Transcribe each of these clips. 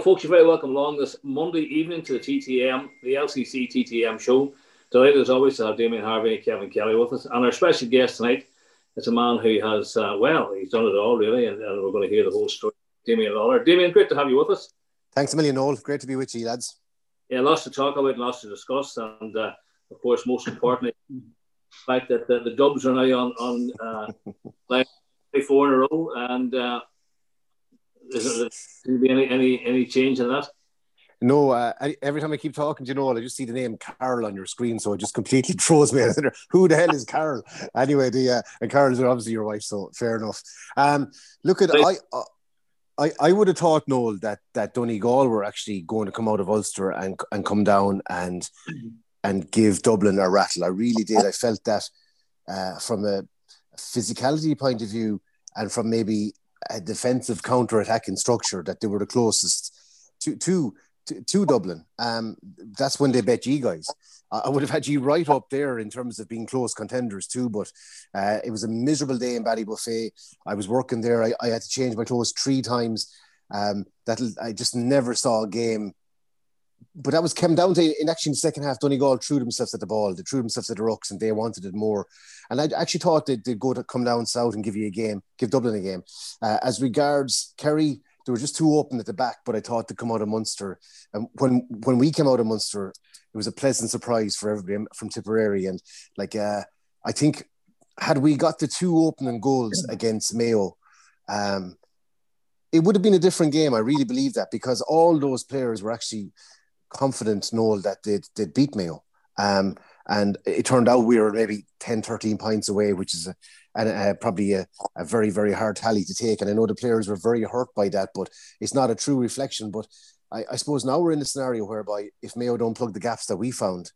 Well, folks, you're very welcome along this Monday evening to the TTM, the LCC TTM show. Delighted as always to have Damien Harvey and Kevin Kelly with us. And our special guest tonight is a man who has, uh, well, he's done it all really, and, and, we're going to hear the whole story. Damien Lawler. Damien, great to have you with us. Thanks a million. Great to be with you, lads. Yeah, lots to talk about, and lots to discuss, and uh, of course, most importantly, the fact that the, the Dubs are now on on uh, like four in a row, and is there be any any any change in that? No, uh, every time I keep talking, you know, I just see the name Carol on your screen, so it just completely throws me. Who the hell is Carol? Anyway, the uh, and Carol's obviously your wife, so fair enough. Um, look at I. Uh, I, I would have thought, Noel, that that Donegal were actually going to come out of Ulster and and come down and and give Dublin a rattle. I really did. I felt that uh, from a physicality point of view and from maybe a defensive counter-attacking structure that they were the closest to to to, to Dublin. Um, that's when they bet you guys. I would have had you right up there in terms of being close contenders too, but uh, it was a miserable day in Ballybofey. I was working there. I, I had to change my clothes three times. Um, that I just never saw a game but that was came down to in actually in the second half, Donegal threw themselves at the ball, they threw themselves at the rocks, and they wanted it more. And I actually thought they'd, they'd go to come down south and give you a game, give Dublin a game. Uh, as regards Kerry, they were just too open at the back, but I thought to come out of Munster. And when when we came out of Munster, it was a pleasant surprise for everybody from Tipperary. And like uh, I think had we got the two opening goals against Mayo, um, it would have been a different game. I really believe that because all those players were actually confident, Noel, that they'd, they'd beat Mayo. Um, and it turned out we were maybe 10, 13 points away, which is a, a, a probably a, very, very hard tally to take. And I know the players were very hurt by that, but it's not a true reflection. But I, I suppose now we're in a scenario whereby if Mayo don't plug the gaps that we found,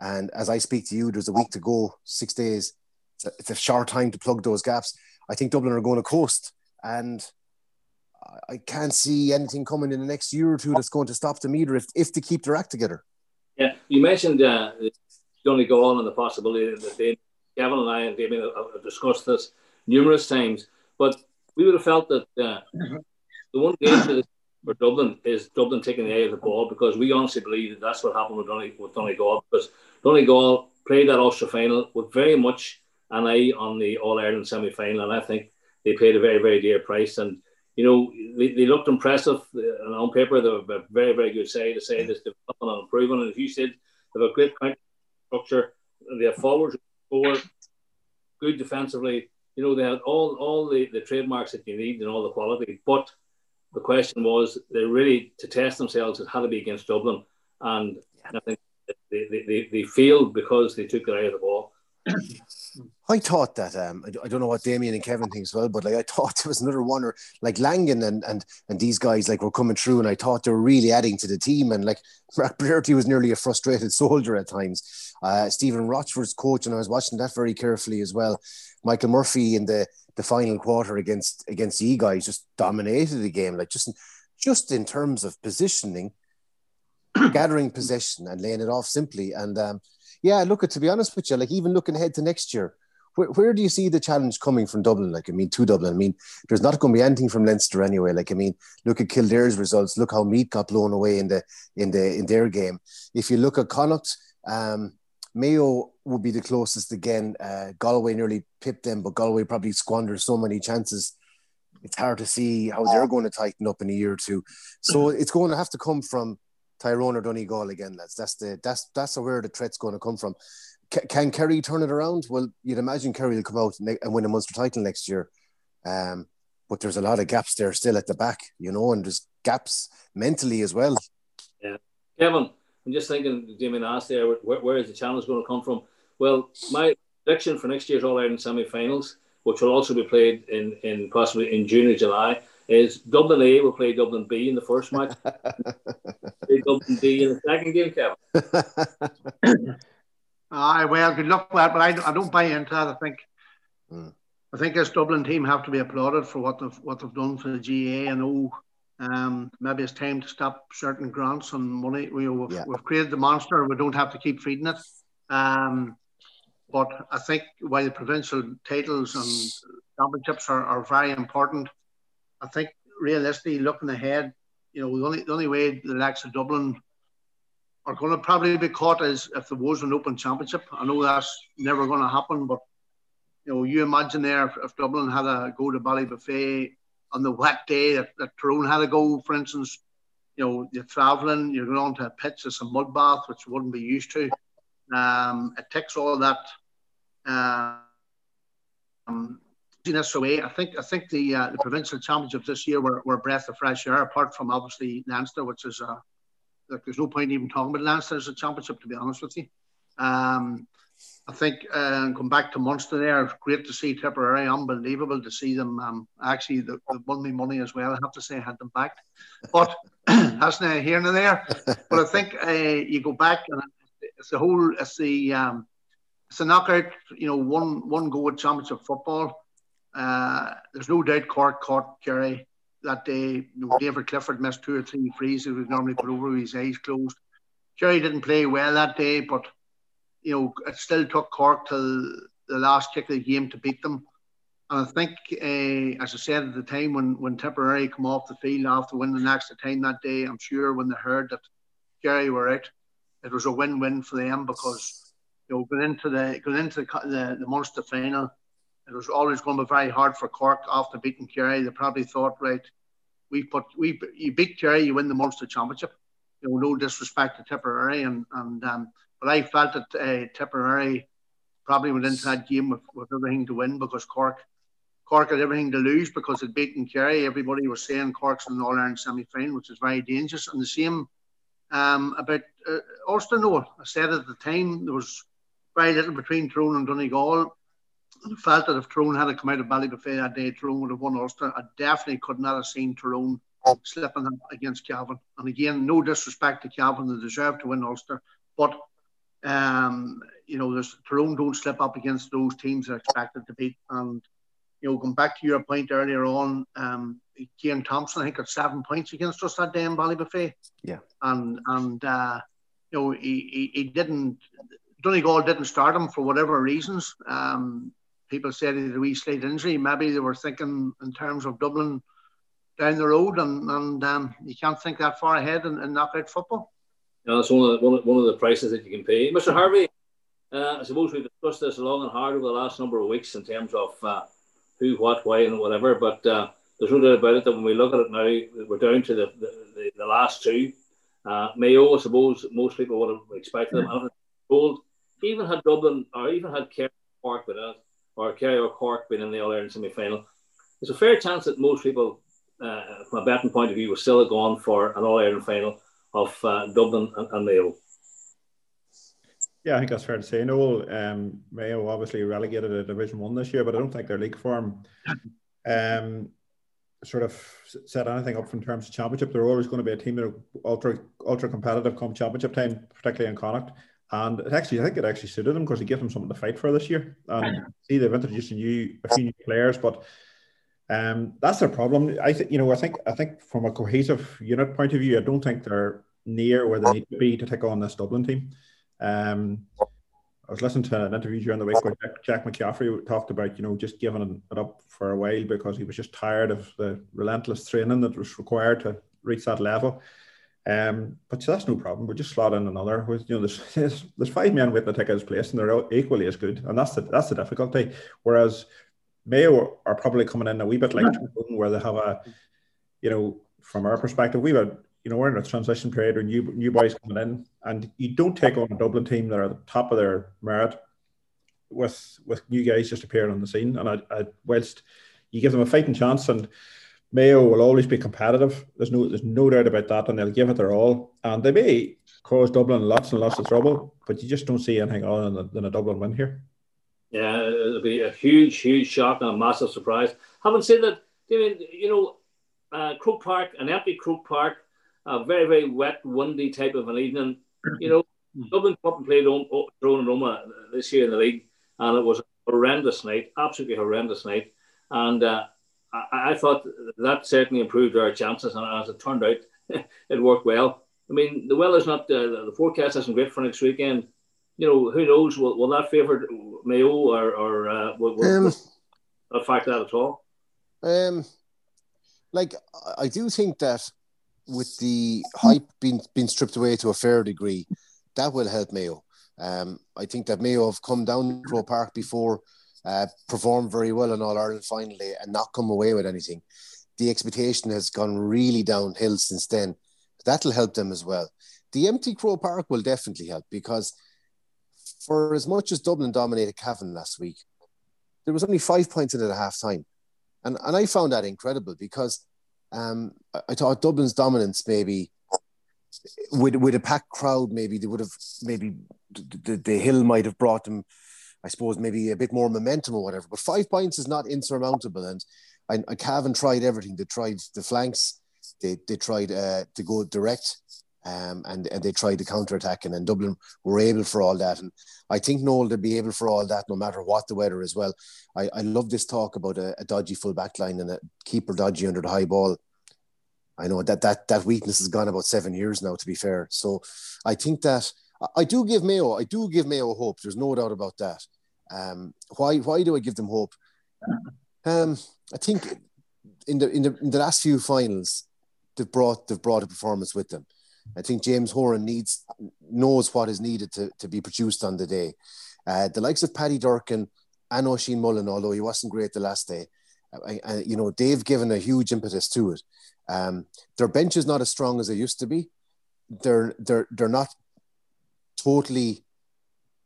and as I speak to you, there's a week to go, six days. It's a, it's a short time to plug those gaps. I think Dublin are going to coast. And I can't see anything coming in the next year or two that's going to stop them either if, if they keep their act together. Yeah, you mentioned uh, Donegal and the possibility that they, Kevin and I and Damien have discussed this numerous times, but we would have felt that uh, the one game for, Dublin is Dublin taking the eye of the ball because we honestly believe that that's what happened with, Donegal, with Donegal because Donegal played that Ulster final with very much an eye on the All Ireland semi final, and I think they paid a very, very dear price. And you know, they, they looked impressive uh, and on paper. They were a very, very good side to say this developing and improving. And as you said, they have a great structure. They have forwards, four, good defensively. You know, they had all all the, the trademarks that you need and all the quality. But the question was, they really to test themselves. It had to be against Dublin, and I think they, they, they, they failed because they took their eye of the ball. I thought that um, I, I, don't know what Damien and Kevin think as well, but like I thought there was another one or like Langan and and and these guys like were coming through, and I thought they were really adding to the team. And like Mark was nearly a frustrated soldier at times. Uh, Stephen Rochford's coach, and I was watching that very carefully as well. Michael Murphy in the the final quarter against against the guys just dominated the game, like just just in terms of positioning, gathering possession and laying it off simply. And um, yeah, look, to be honest with you, like even looking ahead to next year, where, where do you see the challenge coming from Dublin? Like, I mean, to Dublin. I mean, there's not going to be anything from Leinster anyway. Like, I mean, look at Kildare's results. Look how Meath got blown away in the in the in their game. If you look at Connacht, um, Mayo would be the closest again. Uh, Galway nearly pipped them, but Galway probably squandered so many chances. It's hard to see how they're going to tighten up in a year or two. So it's going to have to come from Tyrone or Donegal again, lads. That's the that's that's where the threat's going to come from. C- can Kerry turn it around? Well, you'd imagine Kerry will come out and win a Munster title next year. Um, but there's a lot of gaps there still at the back, you know, and there's gaps mentally as well. Yeah, Kevin, I'm just thinking. Damien asked there, where, where is the challenge going to come from? Well, my prediction for next year's All Ireland semi-finals, which will also be played in in possibly in June or July, is Dublin A will play Dublin B in the first match, play Dublin B in the second game, Kevin. Aye, well, good luck with that, but I, I don't buy into that. I think mm. I think this Dublin team have to be applauded for what they've what they've done for the GAA and know um, maybe it's time to stop certain grants and money. We, have yeah. we've created the monster. We don't have to keep feeding it. Um, but I think while the provincial titles and championships are, are very important, I think realistically looking ahead, you know, the only the only way the likes of Dublin are going to probably be caught is if there was an open championship. I know that's never going to happen, but you know, you imagine there if, if Dublin had a go to Ballybofey on the wet day that, that Tyrone had a go, for instance, you know, you're travelling, you're going on to a pitch, it's a mud bath, which you wouldn't be used to. Um, it takes all that um, away. I think I think the uh, the provincial championships this year were, were a breath of fresh air, apart from obviously Leinster, which is uh, like there's no point even talking about Leinster as a championship, to be honest with you. Um, I think uh, come back to Munster there, great to see Tipperary, unbelievable to see them. Um, actually, they, they won me money as well. I have to say, I had them back, but that's neither here nor there. But I think uh, you go back and it's the whole, it's the um, it's a knockout. You know, one one go at championship football. Uh, there's no doubt Cork caught Kerry that day. You know, David Clifford missed two or three frees. He would normally put over his eyes closed. Kerry didn't play well that day, but you know, it still took Cork till the last kick of the game to beat them. And I think, uh, as I said at the time, when when Tipperary come off the field after winning the extra time that day, I'm sure when they heard that Kerry were out, it was a win-win for them because you know going into the going into the, the, the Munster final, it was always going to be very hard for Cork after beating Kerry. They probably thought, right, we put we you beat Kerry, you win the Munster Championship. You know, no disrespect to Tipperary, and and um, but I felt that uh, Tipperary probably went into that game with, with everything to win because Cork Cork had everything to lose because it beaten Kerry. Everybody was saying Cork's in the All Ireland semi final, which is very dangerous. And the same um, about uh, Ulster. I said at the time there was very little between Tyrone and Donegal. Felt that if Tyrone had come out of Ballybofey that day, Tyrone would have won Ulster. I definitely could not have seen Tyrone slipping up against Cavan. And again, no disrespect to Cavan, they deserve to win Ulster. But um, you know, there's Tyrone don't slip up against those teams they're expected to beat. And you know, going back to your point earlier on, um, Ciaran Thompson, I think, got seven points against us that day in Ballybofey. Yeah. And and uh, you know, he, he, he didn't Donegal didn't start him for whatever reasons. Um, people said he had a wee slight injury. Maybe they were thinking in terms of Dublin down the road, and and um, you can't think that far ahead in, in knockout football. Yeah, that's one of the, one of, one of the prices that you can pay. Mr. Harvey, uh, I suppose we've discussed this long and hard over the last number of weeks in terms of uh, who, what, why, and whatever. But uh, there's no doubt about it that when we look at it now, we're down to the the, the, last two. Uh, Mayo, I suppose most people would have expected them. And told, even had Dublin or even had Kerry Park been in or Kerry or Cork been in the All Ireland semi final, there's a fair chance that most people, uh, from a betting point of view, would still gone for an All Ireland final of uh, Dublin and, and, Mayo. Yeah, I think that's fair to say. No, um, Mayo obviously relegated to Division One this year, but I don't think their league form um, sort of set anything up in terms of championship. They're always going to be a team that are ultra ultra competitive come championship time, particularly in Connacht. And it actually, I think it actually suited them because it gave them something to fight for this year. And see, they've introduced a new a few new players, but um, that's their problem. I think you know. I think I think from a cohesive unit point of view, I don't think they're near where they need to be to take on this Dublin team. Um, I was listening to an interview during the week where Jack, Jack McCaffrey talked about, you know, just giving it up for a while because he was just tired of the relentless training that was required to reach that level. Um, but that's no problem. We just slot in another. With you know, there's there's five men waiting to take his place, and they're equally as good. And that's the that's the difficulty. Whereas Mayo are probably coming in a wee bit like where they have a, you know, from our perspective, we have you know, we're in a transition period or new new boys coming in, and you don't take on a Dublin team that are at the top of their merit with with new guys just appearing on the scene. And I, I whilst you give them a fighting chance, and Mayo will always be competitive. There's no there's no doubt about that, and they'll give it their all. And they may cause Dublin lots and lots of trouble, but you just don't see anything other than, than a Dublin win here. Yeah, it'll be a huge, huge shock and a massive surprise. Having said that, I mean, you know, uh, Croke Park, an empty Croke Park, a very, very wet, windy type of an evening. You know, Dublin come up and played Tyrone and Omagh this year in the league, and it was a horrendous night, absolutely horrendous night. And uh, I, I, thought that certainly improved our chances, and as it turned out, it worked well. I mean, the weather's not, uh, the forecast isn't great for next weekend. You know, who knows? Will, will that favour Mayo or, or uh, will, will, um, affect that at all? Um, like, I do think that with the hype being being stripped away to a fair degree, that will help Mayo. Um, I think that Mayo have come down Croke Park before, uh, performed very well in All Ireland finally, and not come away with anything. The expectation has gone really downhill since then. That'll help them as well. The empty Croke Park will definitely help because, for as much as Dublin dominated Cavan last week, there was only five points in at half time. And, and I found that incredible because um, I thought Dublin's dominance maybe with with a packed crowd, maybe they would have maybe the, the, the, hill might have brought them, I suppose, maybe a bit more momentum or whatever. But five points is not insurmountable, and I, I Cavan tried everything. They tried the flanks, they they tried uh, to go direct, um, and and they tried the counter attack, and then Dublin were able for all that. And I think Noel to be able for all that, no matter what the weather as well. I, I love this talk about a, a dodgy full back line and a keeper dodgy under the high ball. I know that that that weakness has gone about seven years now. To be fair, so I think that I do give Mayo. I do give Mayo hope. There's no doubt about that. Um, why why do I give them hope? Um, I think in the in the in the last few finals, they've brought they've brought a performance with them. I think James Horan needs knows what is needed to, to be produced on the day. Uh, the likes of Paddy Durcan and Oisin Mullin, although he wasn't great the last day, I, I, you know they've given a huge impetus to it. Um, their bench is not as strong as they used to be. They're they're they're not totally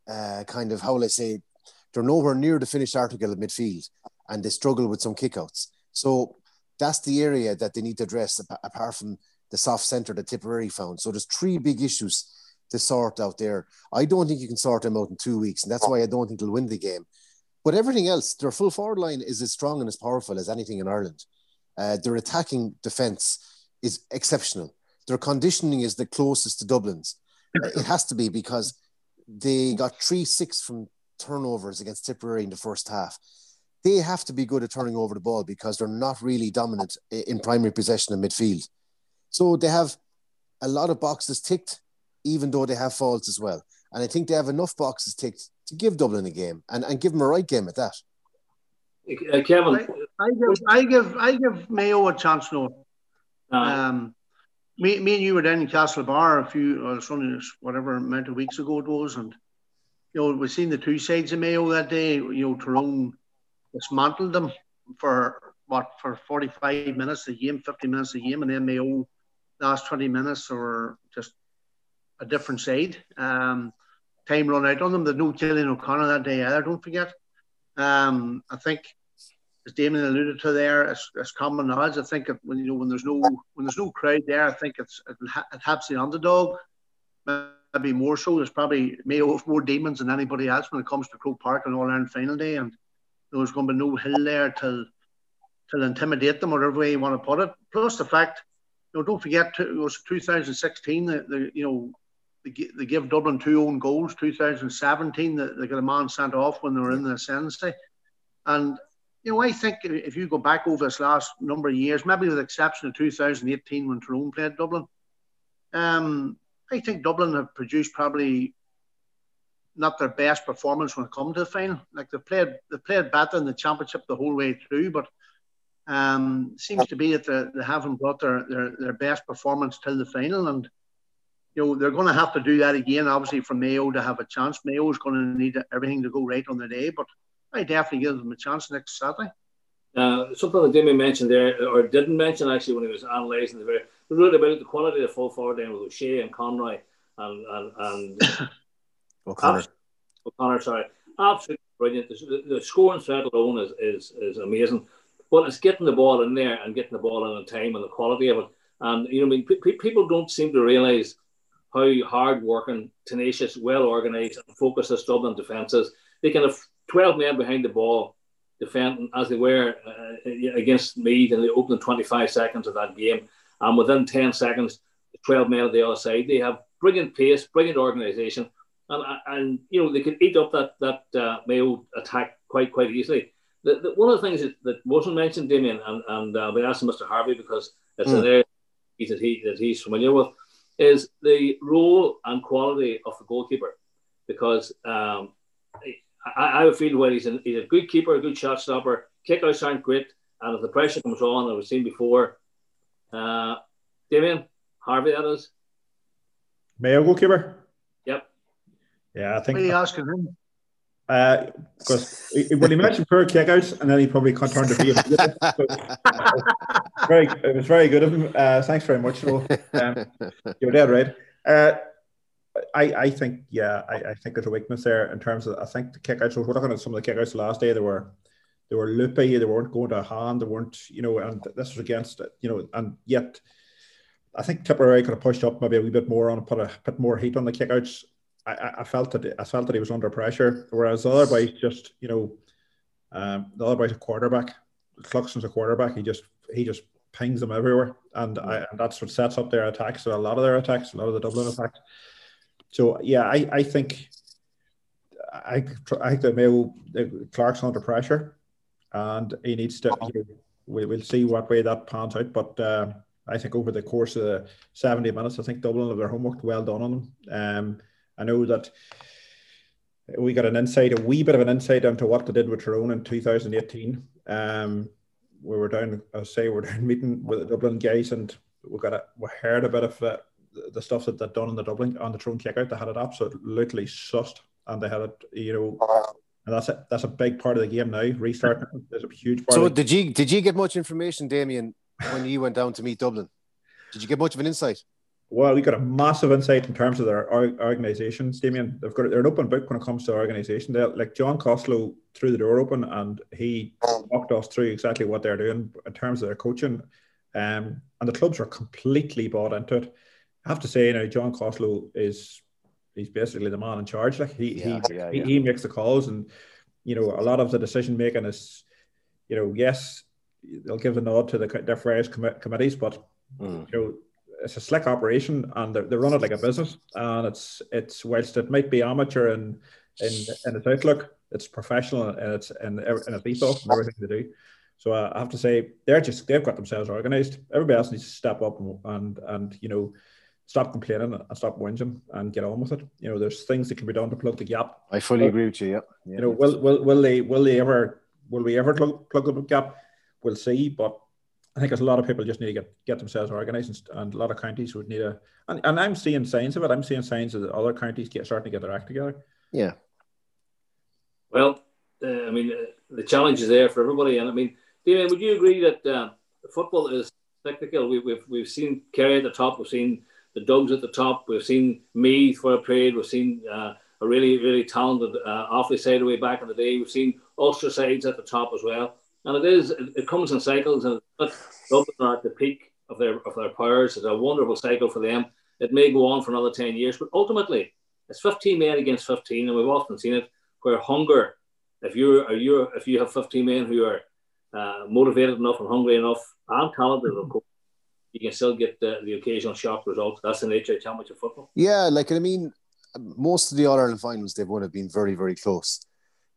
uh, kind of how will I say they're nowhere near the finished article at midfield, and they struggle with some kickouts. So that's the area that they need to address apart from the soft centre that Tipperary found. So there's three big issues to sort out there. I don't think you can sort them out in two weeks, and that's why I don't think they'll win the game. But everything else, their full forward line is as strong and as powerful as anything in Ireland. Uh, their attacking defence is exceptional. Their conditioning is the closest to Dublin's. It has to be because they got 3 6 from turnovers against Tipperary in the first half. They have to be good at turning over the ball because they're not really dominant in primary possession in midfield. So they have a lot of boxes ticked, even though they have faults as well. And I think they have enough boxes ticked to give Dublin a game and, and give them a right game at that. Uh, Kevin, I, I, give I give I give Mayo a chance now. Uh, um, me, me and you were down in Castlebar a few, or uh, whatever amount of weeks ago it was, and you know we've seen the two sides of Mayo that day. You know, Tyrone dismantled them for what for forty five minutes a game, fifty minutes a game, and then Mayo last twenty minutes or just a different side. Um, time run out on them. There's no Cillian O'Connor that day either. Don't forget. Um, I think as Damien alluded to there, as, as common knowledge, I think when you know when there's no when there's no crowd there, I think it's it, it helps the underdog. Maybe more so. There's probably Mayo more demons than anybody else when it comes to Croke Park on All Ireland final day, and there's going to be no hill there till till intimidate them, whatever way you want to put it. Plus the fact, you know, don't forget, it was 2016. The, the you know they, they give Dublin two own goals. 2017, they, they got a man sent off when they were in the ascendancy, and you know, I think if you go back over this last number of years, maybe with the exception of 2018 when Tyrone played Dublin, um, I think Dublin have produced probably not their best performance when it comes to the final. Like they played, they played better in the championship the whole way through, but um, seems to be that they, haven't brought their, their, their best performance till the final. And you know they're going to have to do that again, obviously, for Mayo to have a chance. Mayo is going to need everything to go right on the day, but I definitely give them a chance next Saturday. Uh, something that Jimmy mentioned there, or didn't mention actually when he was analysing the very, really about the quality of the full forward then with O'Shea and Conroy and and, and O'Connor. O'Connor, sorry, absolutely brilliant. The, the scoring threat alone is, is is amazing, but it's getting the ball in there and getting the ball in on time and the quality of it. And you know, I mean, pe- people don't seem to realise how hard working, tenacious, well organised, and focused this Dublin defence is. They can have 12 men behind the ball defending as they were uh, against Meath in the opening 25 seconds of that game. And within 10 seconds, 12 men on the other side. They have brilliant pace, brilliant organisation. And, and you know they can eat up that that uh, Mayo attack quite quite easily. The, the, one of the things that, that wasn't mentioned, Damien, and, and uh, be asking Mr. Harvey because it's mm. an area that, he, that he's familiar with, is the role and quality of the goalkeeper. Because um, I, I feel well, he's, an, he's a good keeper, a good shot stopper. Kickouts aren't great, and if the pressure comes on, as we've seen before, uh, Damien Harvey, that is. Mayo goalkeeper. Yep. Yeah, I think. What are you asking him? Because uh, when he mentioned poor kickouts, and then he probably turned to be very, it was very good of him. Uh, thanks very much. So, um, you're dead right. Uh, I, I think yeah, I, I think there's a weakness there in terms of I think the kickouts. We're looking at some of the kickouts last day. They were they were loopy. They weren't going to hand. They weren't you know, and this was against it. You know, and yet I think Tipperary could have pushed up maybe a wee bit more on, put a bit more heat on the kickouts. I, I felt that I felt that he was under pressure, whereas the other boy just you know, um, the other boy's a quarterback. Cluxton's a quarterback. He just he just pings them everywhere, and, I, and that's what sets up their attacks. So a lot of their attacks, a lot of the Dublin attacks. So yeah, I, I think I I think that Mayo Clarke's under pressure, and he needs to. We, we'll see what way that pans out, but. Uh, I think over the course of the 70 minutes, I think Dublin have their homework well done on them. Um, I know that we got an insight, a wee bit of an insight into what they did with Tyrone in 2018. Um, we were down, I say, we are down meeting with the Dublin guys, and we got a, we heard a bit of uh, the stuff that they'd done in the Dublin on the Tyrone kickout. They had it absolutely sussed, and they had it, you know. And that's a, that's a big part of the game now. Restart is a huge part. So did you did you get much information, Damien, when you went down to meet Dublin? Did you get much of an insight? Well, we got a massive insight in terms of their organisations, Damien. They've got they're an open book when it comes to organisation. They like John Costello threw the door open and he walked us through exactly what they're doing in terms of their coaching. Um, and the clubs are completely bought into it. I have to say, you know, John Costello is he's basically the man in charge. Like he yeah, he, yeah, yeah. he, he makes the calls, and you know, a lot of the decision making is, you know, yes, they'll give a nod to the their various com- committees, but mm. you know it's a slick operation and they, they run it like a business and it's it's whilst it might be amateur in in, in its outlook it's professional and it's and in its ethos and everything they do so I have to say they're just they've got themselves organized everybody else needs to step up and and, and you know stop complaining and stop whinging and get on with it you know there's things that can be done to plug the gap I fully but, agree with you yeah. yeah you know will, will will they will they ever will we ever plug, plug the gap we'll see but I think there's a lot of people just need to get, get themselves organised, and a lot of counties would need a. And, and I'm seeing signs of it. I'm seeing signs of other counties get starting to get their act together. Yeah. Well, uh, I mean, uh, the challenge is there for everybody, and I mean, Damien, would you agree that uh, football is technical? We, we've we've seen Kerry at the top, we've seen the Dogs at the top, we've seen Meath for a period, we've seen uh, a really really talented uh, Offaly side away back in the day, we've seen Ulster sides at the top as well and it is it, it comes in cycles, and Dublin are at the peak of their of their powers. It's a wonderful cycle for them. It may go on for another ten years, but ultimately it's fifteen men against fifteen, and we've often seen it where hunger. If you're you if you have fifteen men who are uh, motivated enough and hungry enough and talented, of course, you can still get the, the occasional shock result. That's the nature of championship football. Yeah, like I mean, most of the All Ireland finals they've won have been very very close.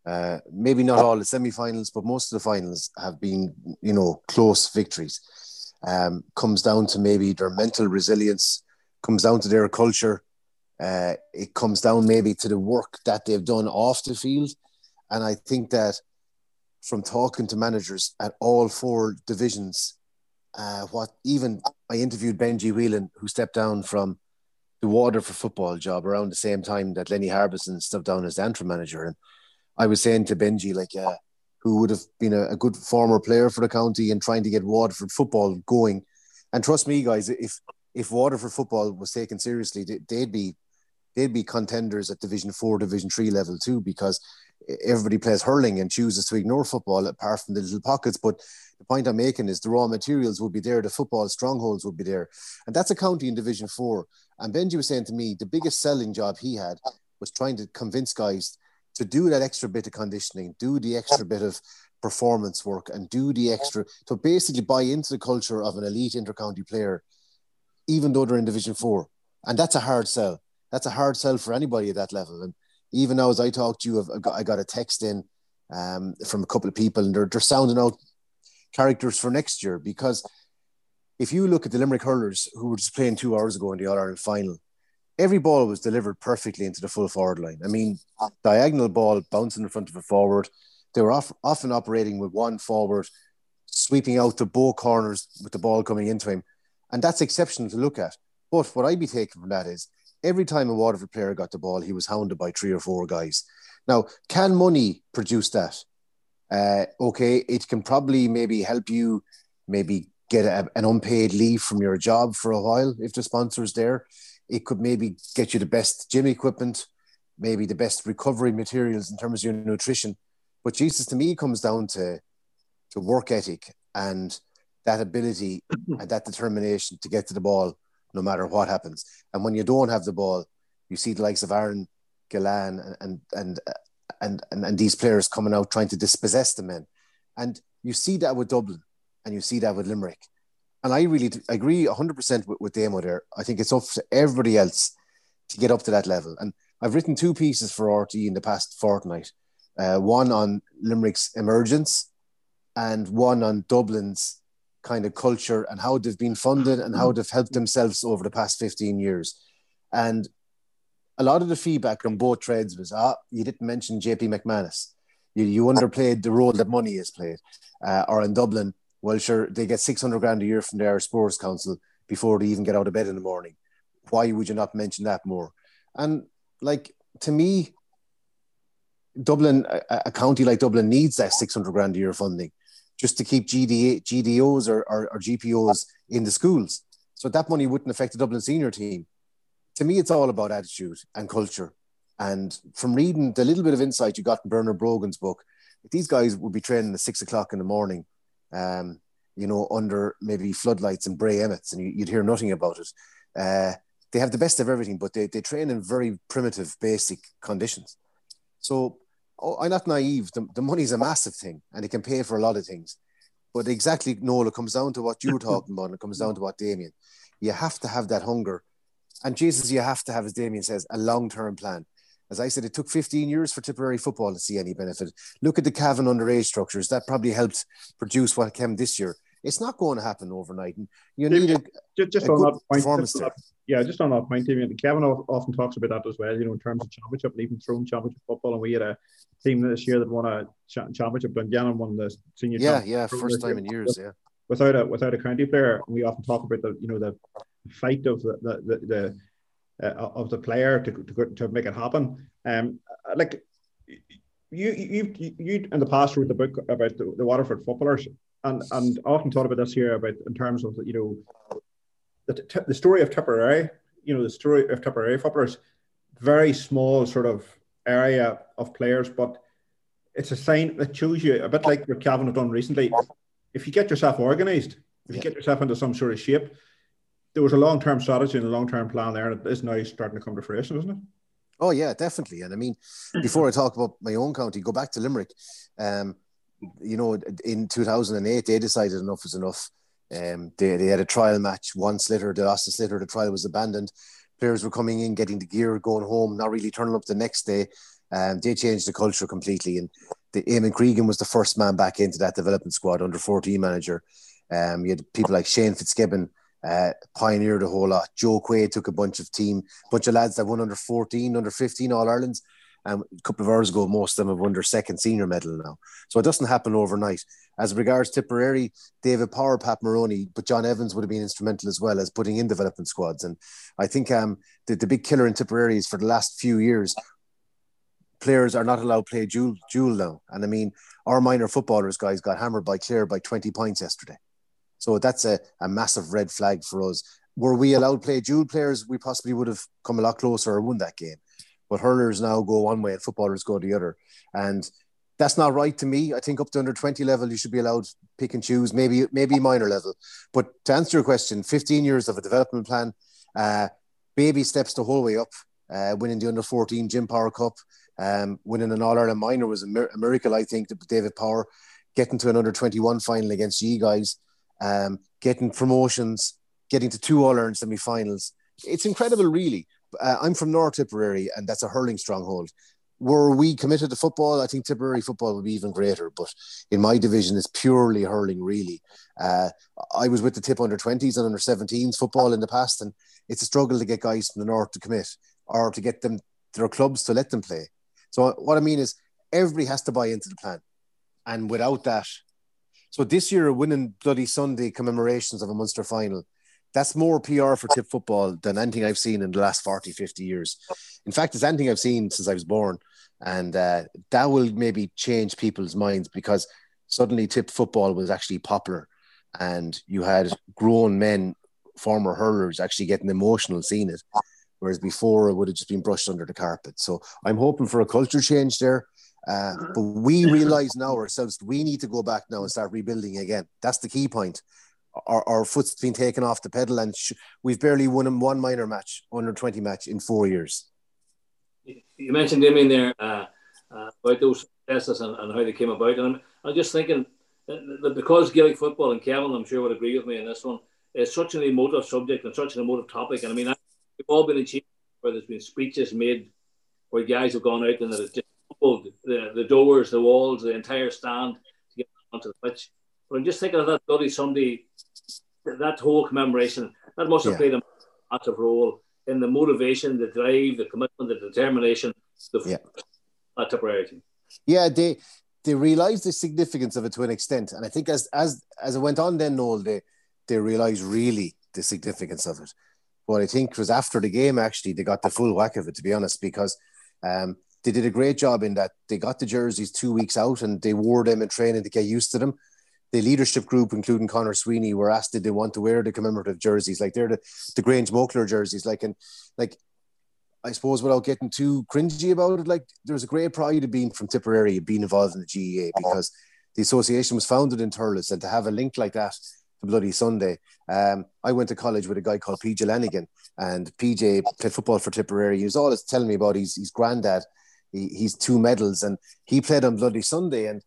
Uh, maybe not all the semi-finals, but most of the finals have been, you know, close victories. Um, comes down to maybe their mental resilience, comes down to their culture. Uh, it comes down maybe to the work that they've done off the field, and I think that from talking to managers at all four divisions, uh, what even I interviewed Benji Whelan, who stepped down from the Waterford football job around the same time that Lenny Harbinson stepped down as the Antrim manager, and I was saying to Benji, like, uh, who would have been a, a, good former player for the county and trying to get Waterford football going. And trust me, guys, if if Waterford football was taken seriously, they'd be they'd be contenders at Division Four, Division Three level too, because everybody plays hurling and chooses to ignore football apart from the little pockets. But the point I'm making is the raw materials would be there, the football strongholds would be there, and that's a county in Division Four. And Benji was saying to me the biggest selling job he had was trying to convince guys to do that extra bit of conditioning, do the extra bit of performance work, and do the extra to basically buy into the culture of an elite intercounty player, even though they're in Division Four. And that's a hard sell. That's a hard sell for anybody at that level. And even now, as I talk to you, i've got a text in um, from a couple of people, and they're, they're sounding out characters for next year because if you look at the Limerick hurlers who were just playing two hours ago in the All Ireland final, every ball was delivered perfectly into the full forward line. I mean, diagonal ball bouncing in front of a forward. They were off, often operating with one forward, sweeping out to both corners with the ball coming into him. And that's exceptional to look at. But what I'd be taking from that is every time a Waterford player got the ball, he was hounded by three or four guys. Now, can money produce that? Uh, okay, it can probably maybe help you maybe get a, an unpaid leave from your job for a while if the sponsor's there. It could maybe get you the best gym equipment, maybe the best recovery materials in terms of your nutrition. But Jesus, to me, comes down to, to work ethic and that ability and that determination to get to the ball no matter what happens. And when you don't have the ball, you see the likes of Aaron Gillane and and and and, and, and these players coming out trying to dispossess the men. And you see that with Dublin and you see that with Limerick. And I really agree 100% with, with Damo there. I think it's up to everybody else to get up to that level. And I've written two pieces for RTÉ in the past fortnight uh, one on Limerick's emergence and one on Dublin's kind of culture and how they've been funded and how they've helped themselves over the past 15 years. And a lot of the feedback on both trades was, ah, you didn't mention JP McManus. You, you underplayed the role that money has played. Uh, or in Dublin, well, sure, they get 600 grand a year from their sports council before they even get out of bed in the morning. Why would you not mention that more? And like, to me, Dublin, a, a county like Dublin needs that 600 grand a year funding just to keep GDA, GDOs or, or, or GPOs in the schools. So that money wouldn't affect the Dublin senior team. To me, it's all about attitude and culture. And from reading the little bit of insight you got in Bernard Brogan's book, these guys would be training at six o'clock in the morning, um, you know, under maybe floodlights and Bray Emmets, and you'd hear nothing about it. Uh, they have the best of everything, but they, they train in very primitive, basic conditions. So oh, I'm not naive. The, the money's a massive thing and it can pay for a lot of things. But exactly, Noel, it comes down to what you're talking about. And it comes down to what Damien. You have to have that hunger. And Jesus, you have to have, as Damien says, a long term plan. As I said, it took 15 years for Tipperary football to see any benefit. Look at the Cavan underage structures. That probably helped produce what came this year. It's not going to happen overnight. And you need a, just, just a on good that point, performance just on that- yeah, just on that point, Kevin often talks about that as well, you know, in terms of championship and even Tyrone championship football. And we had a team this year that won a cha- championship. Dungannon won the senior Yeah, yeah, first time in years. Yeah. without a without a county player. We often talk about the you know the fight of the the the, the uh, of the player to, to to make it happen. Um, like you you you in the past wrote the book about the, the Waterford footballers, and and often thought about this here about in terms of you know the the story of Tipperary. You know the story of Tipperary footballers, very small sort of area of players, but it's a sign that shows you a bit like what Cavan have done recently. If you get yourself organised, if you get yourself into some sort of shape, there was a long term strategy and a long term plan there, and it is now starting to come to fruition, isn't it? Oh yeah, definitely. And I mean, before I talk about my own county, go back to Limerick. Um, you know, in 2008, they decided enough was enough. Um, they, they had a trial match, one sliotar, they lost the sliotar, the trial was abandoned. Players were coming in, getting the gear, going home, not really turning up the next day. Um, they changed the culture completely. And the Eamon Cregan was the first man back into that development squad under 14 manager. Um, you had people like Shane Fitzgibbon, uh, pioneered a whole lot. Joe Quaid took a bunch of team, bunch of lads that won under 14, under 15 All Irelands. Um, a couple of hours ago, most of them have won their second senior medal now. So it doesn't happen overnight. As regards Tipperary, David Power, Pat Maroney, but John Evans would have been instrumental as well as putting in development squads. And I think um, the, the big killer in Tipperary is for the last few years, players are not allowed to play dual, dual now. And I mean, our minor footballers, guys, got hammered by Clare by 20 points yesterday. So that's a, a massive red flag for us. Were we allowed to play dual players, we possibly would have come a lot closer or won that game. But hurlers now go one way and footballers go the other. And that's not right to me. I think up to under 20 level, you should be allowed to pick and choose, maybe maybe minor level. But to answer your question, 15 years of a development plan, uh, baby steps the whole way up, uh, winning the under 14 Jim Power Cup, um, winning an All Ireland minor was a, mir- a miracle, I think, that David Power getting to an under 21 final against G guys, um, getting promotions, getting to two All Ireland semi finals. It's incredible, really. Uh, I'm from North Tipperary, and that's a hurling stronghold. Were we committed to football, I think Tipperary football would be even greater. But in my division, it's purely hurling, really. Uh, I was with the Tip under 20s and under 17s football in the past, and it's a struggle to get guys from the North to commit or to get them their clubs to let them play. So what I mean is, everybody has to buy into the plan, and without that, so this year winning bloody Sunday commemorations of a Munster final, that's more PR for tip football than anything I've seen in the last 40, 50 years. In fact, it's anything I've seen since I was born. And uh, that will maybe change people's minds because suddenly tip football was actually popular. And you had grown men, former hurlers, actually getting emotional seeing it. Whereas before it would have just been brushed under the carpet. So I'm hoping for a culture change there. Uh, but we realize now ourselves we need to go back now and start rebuilding again. That's the key point our, our foot's been taken off the pedal and sh- we've barely won one minor match, under 20 match in four years. You mentioned him in there uh, uh, about those successes and, and, how they came about. And I'm, I'm just thinking that because Gaelic football, and Kevin, I'm sure would agree with me in this one, is such an emotive subject and such an emotive topic. And I mean, we've all been in where there's been speeches made where guys have gone out and that it's just the, the doors, the walls, the entire stand to get onto the pitch. But I'm just thinking of that bloody Sunday, that whole commemoration, that must have yeah. played a massive role in the motivation, the drive, the commitment, the determination, the yeah. that Tipperary Yeah, they they realised the significance of it to an extent, and I think as as as it went on, then Noel, they they realised really the significance of it. But I think it was after the game actually they got the full whack of it, to be honest, because um, they did a great job in that they got the jerseys two weeks out and they wore them in training to get used to them the leadership group, including Conor Sweeney, were asked did they want to wear the commemorative jerseys, like they're the, the Grangemockler jerseys, like and like I suppose without getting too cringy about it, like there's a great pride of being from Tipperary, being involved in the GAA because the association was founded in Thurles, and to have a link like that to Bloody Sunday. Um, I went to college with a guy called PJ Lanigan, and PJ played football for Tipperary. He was always telling me about his, his granddad. He, he's two medals, and he played on Bloody Sunday, and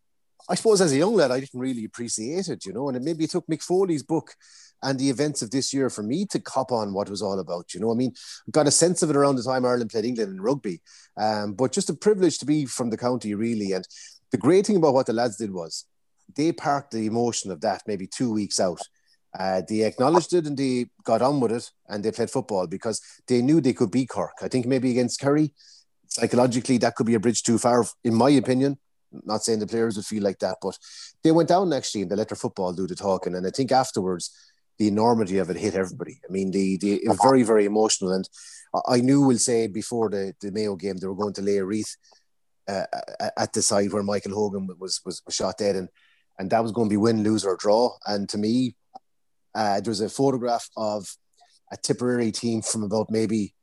I suppose as a young lad, I didn't really appreciate it, you know, and it maybe took Mick Foley's book and the events of this year for me to cop on what was all about. You know, I mean, got a sense of it around the time Ireland played England in rugby, um, but just a privilege to be from the county, really. And the great thing about what the lads did was they parked the emotion of that maybe two weeks out. Uh, they acknowledged it and they got on with it and they played football because they knew they could beat Cork. I think maybe against Kerry, psychologically, that could be a bridge too far, in my opinion not saying the players would feel like that, but they went down actually and they let their football do the talking. And I think afterwards, the enormity of it hit everybody. I mean, the, the very, very emotional. And I knew, we'll say, before the, the Mayo game, they were going to lay a wreath uh, at the side where Michael Hogan was, was, was shot dead. And, and that was going to be win, lose, or draw. And to me, uh, there was a photograph of a Tipperary team from about maybe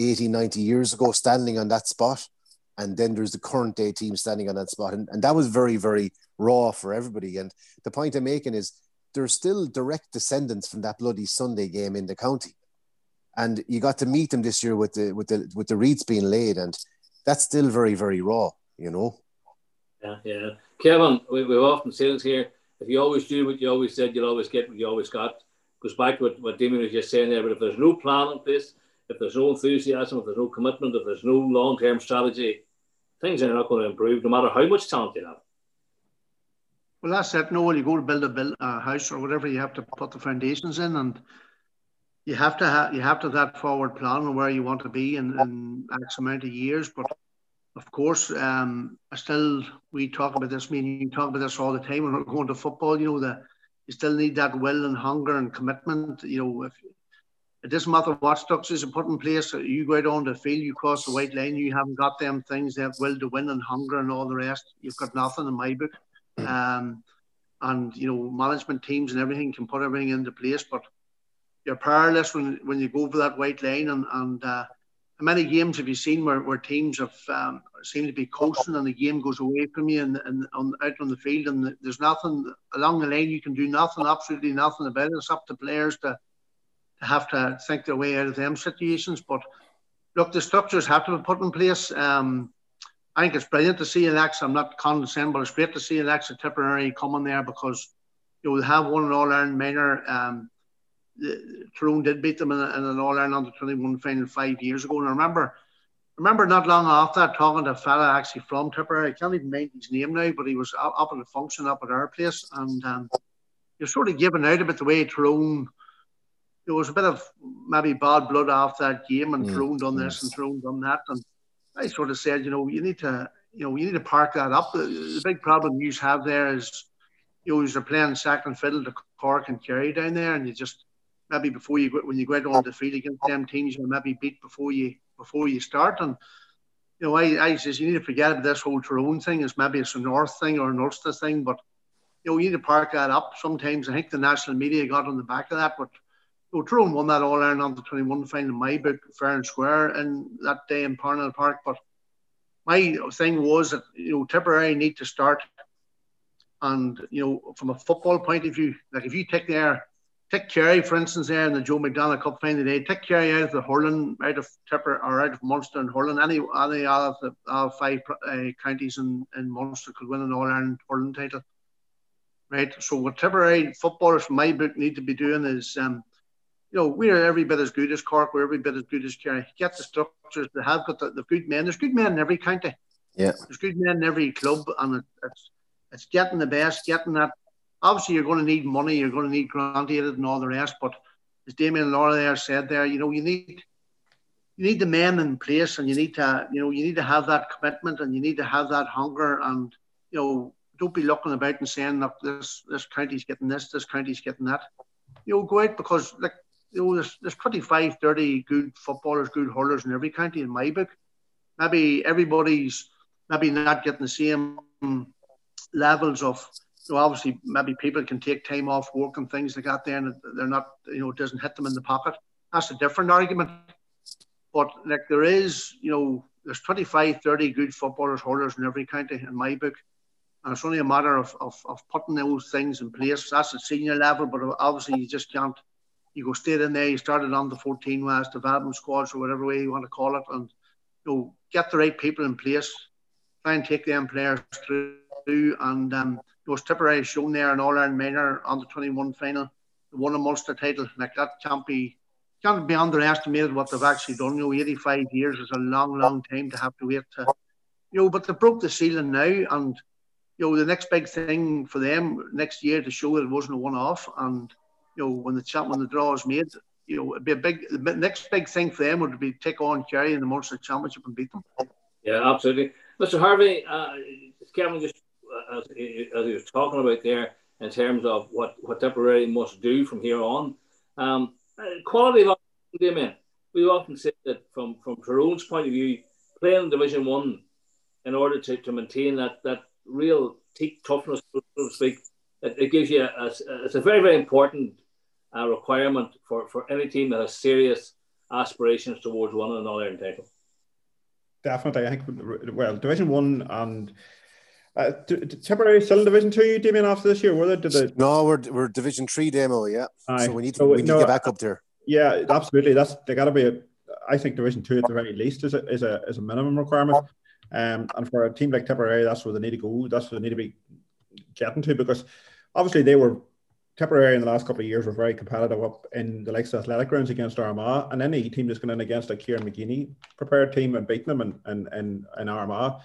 80, 90 years ago standing on that spot and then there's the current day team standing on that spot. And, and that was very, very raw for everybody. And the point I'm making is there's still direct descendants from that bloody Sunday game in the county. And you got to meet them this year with the with the with the reeds being laid, and that's still very, very raw, you know. Yeah, yeah. Kevin, we, we've often said it here. If you always do what you always said, you'll always get what you always got. Goes back to what, what Damien was just saying there. But if there's no plan in place, if there's no enthusiasm, if there's no commitment, if there's no long term strategy, things are not going to improve no matter how much talent you have. Well, that's it. No, you go to build a, build house or whatever, you have to put the foundations in, and you have to have you have to have that forward plan of where you want to be in, in X amount of years. But of course, um, I still we talk about this. Meaning, you talk about this all the time when we're going to football. You know that you still need that will and hunger and commitment. You know, if it doesn't matter what structures are put in place. You go out on the field, you cross the white line, you haven't got them things, that will to win and hunger and all the rest. You've got nothing in my book. Hmm. Um, and you know, management teams and everything can put everything into place, but you're powerless when when you go over that white line. And and uh, many games have you seen where, where teams have um, seem to be coasting and the game goes away from you and, and on, out on the field and there's nothing along the line you can do nothing, absolutely nothing about it. It's up to players to have to think their way out of them situations. But look, the structures have to be put in place. Um, I think it's brilliant to see Alex. I'm not condescending, but it's great to see Alexa Tipperary coming there because you will have one in all Ireland minor. Um, Tyrone did beat them in, in an All Ireland under 21 final five years ago. And I remember, remember not long after that talking to a fella actually from Tipperary. I can't even mind his name now, but he was up, up at the function up at our place. And um, you're sort of giving out about the way Tyrone there was a bit of maybe bad blood after that game and mm. Tyrone done this yes. and Tyrone on that. And I sort of said, you know, you need to, you know, you need to park that up. The, the big problem you have there is, you know, you're playing second fiddle to Cork and Kerry down there, and you just, maybe before you go when you go out on the field against them teams, you maybe beat before you before you start. And you know, I, I says you need to forget about this whole Tyrone thing. It's maybe it's a North thing or an Ulster thing, but you know, you need to park that up. Sometimes I think the national media got on the back of that, but you know, Tyrone won that All Ireland under 21 final in my book, fair and square, and that day in Parnell Park. But my thing was that you know Tipperary need to start, and you know, from a football point of view, like if you take their take Kerry, for instance, there in the Joe McDonagh Cup final today, take Kerry out of the hurling, out of Tipper or out of Munster and hurling, any any of the uh, five uh, counties in, in Munster could win an All Ireland hurling title. Right. So what Tipperary footballers from my book need to be doing is um, you know, we're every bit as good as Cork, we're every bit as good as Kerry. Get the structures, they have got the, the good men. There's good men in every county. Yeah. There's good men in every club and it, it's it's getting the best, getting that obviously you're going to need money, you're going to need granted and all the rest. But as Damien and Laura there said there, you know, you need you need the men in place and you need to, you know, you need to have that commitment and you need to have that hunger and you know, don't be looking about and saying that this this county's getting this, this county's getting that. You know, go out because like you know, there's there's 25, 30 good footballers, good hurlers in every county in my book. Maybe everybody's maybe not getting the same levels of so obviously maybe people can take time off work and things like that then they're not you know it doesn't hit them in the pocket. That's a different argument. But like there is you know there's 25 30 good footballers hurlers in every county in my book. And it's only a matter of, of, of putting those things in place. That's at senior level but obviously you just can't you go straight in there you started on the 14 west development squads or whatever way you want to call it and you know get the right people in place try and take them players through and um, was Tipperary shown there in All Ireland Minor on the 21 final, they won a Munster title. Like that can't be can't be underestimated what they've actually done. You know, 85 years is a long, long time to have to wait to, you know, but they broke the ceiling now, and you know the next big thing for them next year to show that it wasn't a one-off, and you know when the champ when the draw is made, you know it'd be a big the next big thing for them would be take on Kerry in the Munster Championship and beat them. Yeah, absolutely, Mr. Harvey. Uh, Kevin just as, as he was talking about there in terms of what, what Tipperary must do from here on. Um, quality of game We often say that from, from Tyrone's point of view, playing Division One in order to, to maintain that, that real toughness, so to speak, it, it gives you a, a, it's a very, very important uh, requirement for, for any team that has serious aspirations towards winning an All Ireland title. Definitely, I think. Well, Division One and uh, Tipperary still in Division Two, Damien, after this year? Were they? Did they... No, we're we're Division Three demo, yeah. Aye. So we need to so, we need no, to get back up there. Yeah, absolutely. That's they got to be. A, I think Division Two at the very least is a is a is a minimum requirement. Um, and for a team like Tipperary, that's where they need to go. That's where they need to be getting to because obviously they were Tipperary in the last couple of years were very competitive up in the likes of athletic grounds against Armagh, and any team that's going in against a Kieran McGeeney prepared team and beating them in in in, in Armagh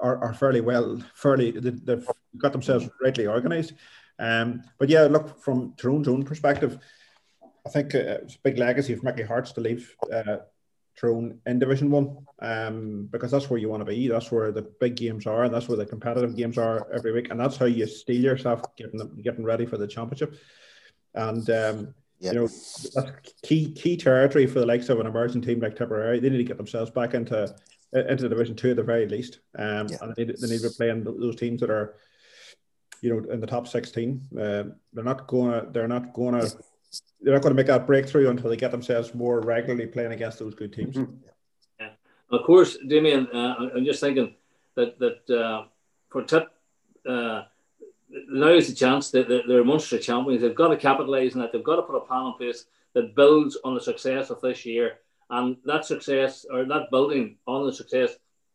are, are fairly well, fairly they've got themselves rightly organised. Um, but yeah, look from Tyrone's own perspective, I think uh, it's a big legacy of Mickey Harte's to leave uh, Tyrone in Division One, um, because that's where you want to be. That's where the big games are, and that's where the competitive games are every week, and that's how you steel yourself getting them, getting ready for the championship. And um, yep. you know that's key key territory for the likes of an emerging team like Tipperary. They need to get themselves back into into Division Two at the very least. Um, yeah. and they need, they need to be playing those teams that are, you know, in the top sixteen. Uh, they're not going to. They're not going to. They're not going to make that breakthrough until they get themselves more regularly playing against those good teams. Mm-hmm. Yeah, of course, Damien. Uh, I'm just thinking that that uh, for Tip. Uh, now is the chance that they're Munster champions. They've got to capitalise on that. They've got to put a plan in place that builds on the success of this year and that success or that building on the success,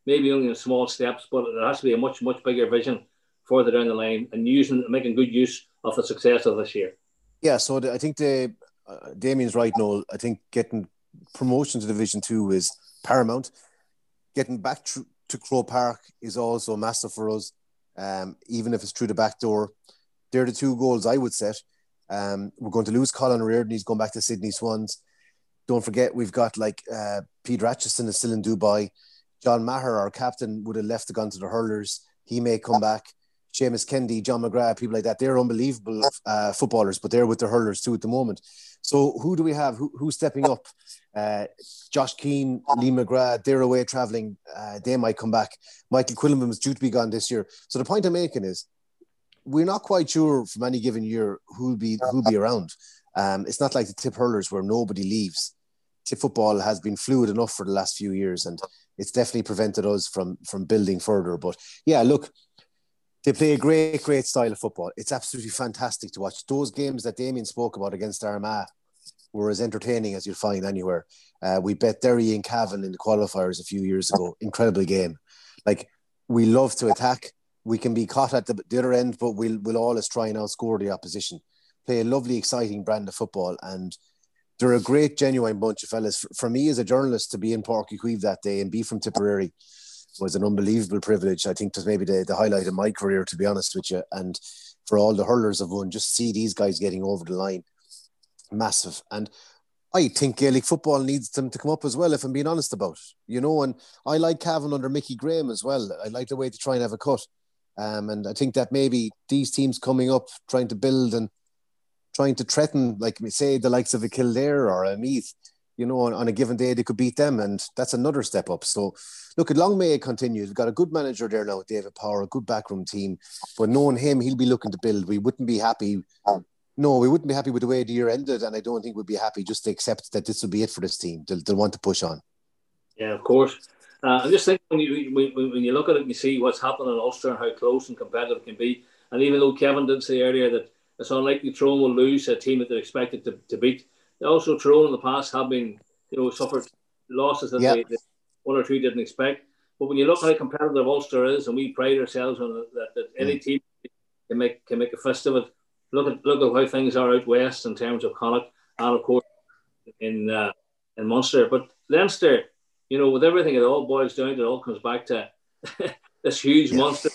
maybe only in small steps, but there has to be a much, much bigger vision further down the line and using making good use of the success of this year. Yeah, so the, I think the uh, Damien's right, Noel. I think getting promotion to Division Two is paramount. Getting back to, to Croke Park is also massive for us, um, even if it's through the back door. They're the two goals I would set. Um, we're going to lose Colin O'Riordan. He's going back to Sydney Swans. Don't forget, we've got like uh, Peter Acheson is still in Dubai. John Maher, our captain, would have left to gone to the hurlers. He may come back. Seamus Kennedy, John McGrath, people like that. They're unbelievable uh, footballers, but they're with the hurlers too at the moment. So who do we have? Who, who's stepping up? Uh, Josh Keane, Lee McGrath, they're away travelling. Uh, they might come back. Michael Quinlivan was due to be gone this year. So the point I'm making is we're not quite sure from any given year who'll be who'll be around. Um, it's not like the tip hurlers where nobody leaves. Tip football has been fluid enough for the last few years, and it's definitely prevented us from from building further. But yeah, look, they play a great, great style of football. It's absolutely fantastic to watch. Those games that Damien spoke about against Armagh were as entertaining as you'll find anywhere. Uh, we bet Derry and Cavan in the qualifiers a few years ago. Incredible game. Like we love to attack. We can be caught at the, the other end, but we'll we'll always try and outscore the opposition. Play a lovely, exciting brand of football, and they're a great, genuine bunch of fellas. For, for me as a journalist to be in Uí that day and be from Tipperary was an unbelievable privilege. I think that's maybe the, the highlight of my career, to be honest with you. And for all the hurlers of one, just see these guys getting over the line, massive. And I think Gaelic football needs them to come up as well, if I'm being honest about it. You know, and I like Cavan under Mickey Graham as well. I like the way to try and have a cut. Um, and I think that maybe these teams coming up, trying to build and trying to threaten, like we say, the likes of a Kildare or a Meath, you know, on, on, a given day they could beat them, and that's another step up. So, look, at long may it continue. We've got a good manager there now, David Power, a good backroom team. But knowing him, he'll be looking to build. We wouldn't be happy. No, we wouldn't be happy with the way the year ended, and I don't think we'd be happy just to accept that this will be it for this team. They'll, they'll want to push on. Yeah, of course. Uh, I'm just think when you when, when you look at it and you see what's happening in Ulster and how close and competitive it can be, and even though Kevin did say earlier that it's unlikely Tyrone will lose a team that they're expected to, to beat, also Tyrone in the past have been you know, suffered losses that yep. they, they, one or two didn't expect. But when you look at how competitive Ulster is, and we pride ourselves on that, that any mm. team can make can make a fist of it. Look at look at how things are out west in terms of Connacht, and of course in uh, in Munster. But Leinster, you know, with everything, it all boils down. It all comes back to this huge yeah. monster,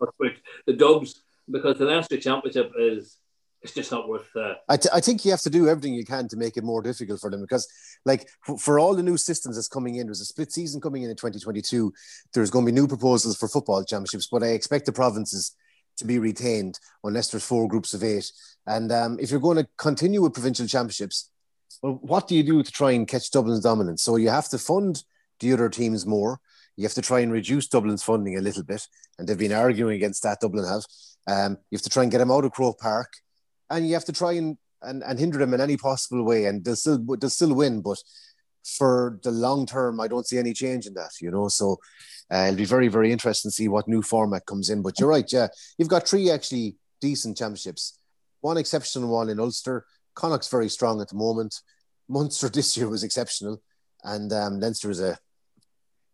the Dubs, because the Leinster Championship is it's just not worth. Uh... I, I think you have to do everything you can to make it more difficult for them because, like, for, for all the new systems that's coming in, there's a split season coming in in 2022. There's going to be new proposals for football championships, but I expect the provinces to be retained unless there's four groups of eight. And um, if you're going to continue with provincial championships, well, what do you do to try and catch Dublin's dominance? So you have to fund the other teams more. You have to try and reduce Dublin's funding a little bit, and they've been arguing against that. Dublin have. Um, you have to try and get them out of Croke Park and you have to try and, and, and hinder them in any possible way, and they'll still they'll still win. But for the long term, I don't see any change in that. You know, so uh, it'll be very very interesting to see what new format comes in. But you're right, yeah, you've got three actually decent championships. One exceptional one in Ulster. Connacht's very strong at the moment. Munster this year was exceptional, and um, Leinster is a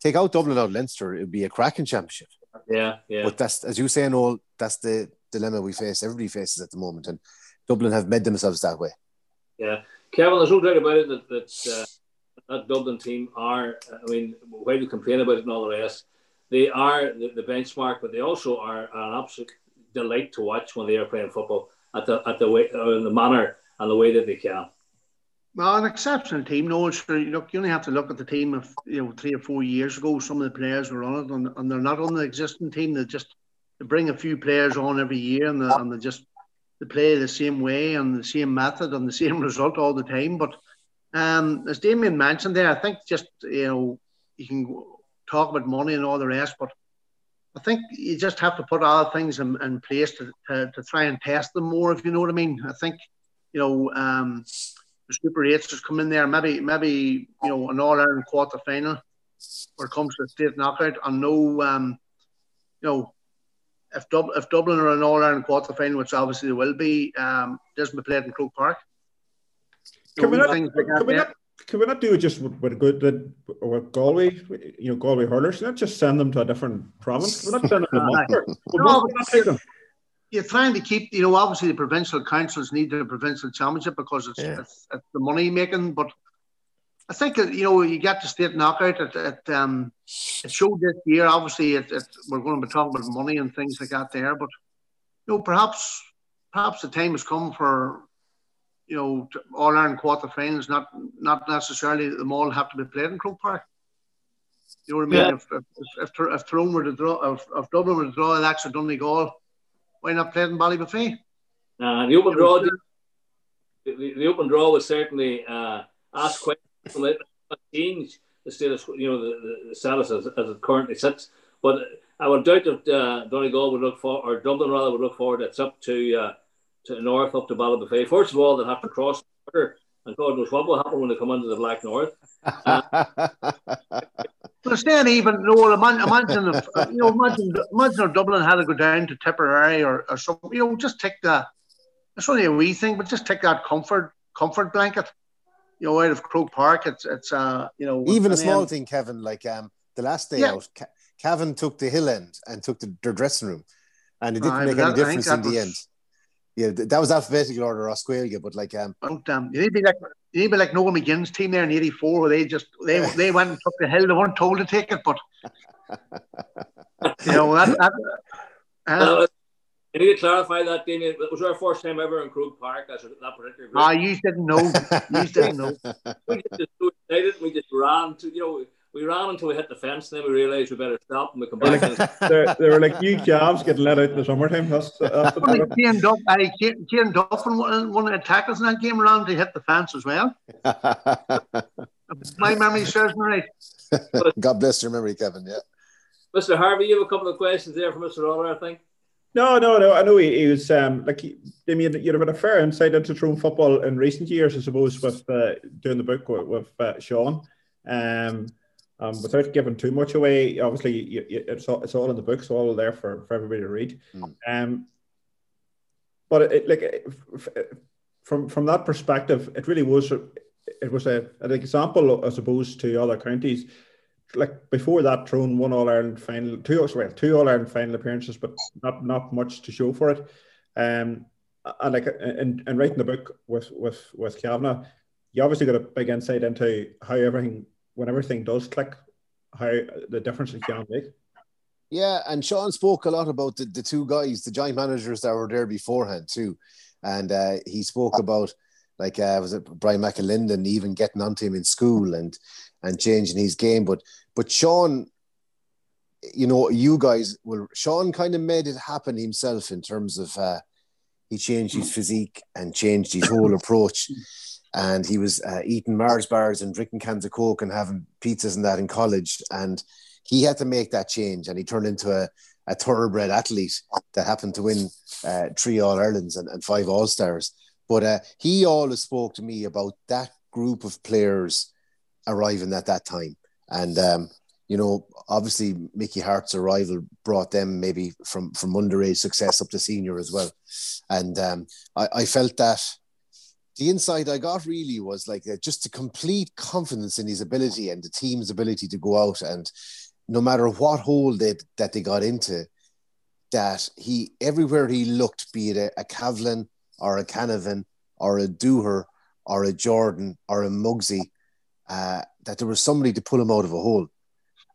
take out Dublin out Leinster. It'd be a cracking championship. Yeah, yeah. But that's as you say, Noel. That's the dilemma we face. Everybody faces at the moment, and Dublin have made themselves that way. Yeah, Kevin, there's no doubt about it that that, uh, that Dublin team are. I mean, why do you complain about it and all the rest? They are the, the benchmark, but they also are an absolute delight to watch when they are playing football at the at the way uh, the manner and the way that they can. Well, an exceptional team. No, it's look. You only have to look at the team of you know three or four years ago. Some of the players were on it, and, and they're not on the existing team. They just they bring a few players on every year, and, and they just they play the same way and the same method and the same result all the time. But um, as Damien mentioned there, I think just you know you can talk about money and all the rest, but I think you just have to put other things in, in place to, to, to, try and test them more, if you know what I mean. I think you know um, the Super Eights just come in there, maybe maybe you know an All Ireland quarter final, where it comes to the state knockout, and no um, you know if, Dub- if Dublin are an All Ireland quarter final, which obviously they will be, um, doesn't be played in Croke Park. Can we, not, can, we not, can we not do it just with, with good with Galway, you know, Galway hurlers? Not just send them to a different province. We're not sending them no, You're trying to keep, you know, obviously the provincial councils need the provincial championship because it's, yeah. it's, it's the money making, but I think you know you get the state knockout. It, it, um, it showed this year. Obviously, it, it, we're going to be talking about money and things like that there. But you know, perhaps perhaps the time has come for you know all Ireland quarterfinals. Not not necessarily them all have to be played in Croke Park. You know what I mean? Yeah. If, if, if, if Tyrone were to draw, if, if Dublin were to draw Alexa Donegal why not play in Ballybofey? Uh, the open draw, the, the, the, open draw was certainly uh, asked questions. Change the status, you know, the, the status as, as it currently sits. But I would doubt that uh, Donegal would look for, or Dublin rather would look forward. It's up to uh, to the north, up to Ballybofey. First of all, they'll have to cross the border, and God knows what will happen when they come into the Black North. Uh, staying even, no, imagine, if, uh, you know, imagine, imagine if Dublin had to go down to Tipperary or, or something, you know, just take that, it's only a wee thing, but just take that comfort, comfort blanket, you know, out of Croke Park. It's, it's, uh, you know, even a small then, thing, Kevin, like, um, the last day yeah. out, Cavan took the hill end and took the, their dressing room, and it didn't make any difference in the end. Yeah, that was alphabetical order Australia, but like um, oh damn, you need to be like you need to be like Noel McGinn's team there in '84, where they just they they went and took the hill. They weren't told to take it, but you know that. that uh, I need to clarify that, Damien. It was our first time ever in Croke Park. That's that particular. Group. Ah, you didn't know. You didn't know. we just so excited. We just ran to you know we ran until we hit the fence, and then we realised we better stop and we come back. there, they were like new jobs getting let out in the summertime. That's, that's the Kieran, Duff, Kieran Duffin, one, one of the tackles in that game around to hit the fence as well. My memory serves me right. God bless your memory, Kevin. Yeah. Mr. Harvey, you have a couple of questions there for Mr. Lawlor, I think. No, no, no. I know he, he was um, like he, I mean, you'd have had a fair insight into Tyrone football in recent years, I suppose, with uh, doing the book with, with uh, Sean. Um, um, without giving too much away, obviously you, you, it's all, it's all in the books, all there for, for everybody to read. Mm. Um, but it, like from from that perspective, it really was it was a, an example I suppose, to other counties. Like before that, Tyrone one All Ireland final, two well, two All Ireland final appearances, but not not much to show for it. Um, and like in, in writing the book with with with Cavanagh, you obviously got a big insight into how everything when everything does click, how the difference it can make. Yeah, and Sean spoke a lot about the, the two guys, the giant managers that were there beforehand too, and uh, he spoke about like uh, was it Brian McAlinden even getting onto him in school and and changing his game, but but Sean, you know, you guys will Sean kind of made it happen himself in terms of uh, he changed his physique and changed his whole approach and he was uh, eating Mars bars and drinking cans of Coke and having pizzas and that in college. And he had to make that change, and he turned into a, a thoroughbred athlete that happened to win uh, three All Irelands and, and, five All Stars. But uh, he always spoke to me about that group of players arriving at that time. And, um, you know, obviously Mickey Harte's arrival brought them maybe from, from underage success up to senior as well. And um, I, I felt that the insight I got really was like uh, just a complete confidence in his ability and the team's ability to go out and no matter what hole they, that they got into, that he everywhere he looked, be it a, a or a Canavan or a Dooher or a Jordan or a Mugsy, uh, that there was somebody to pull him out of a hole.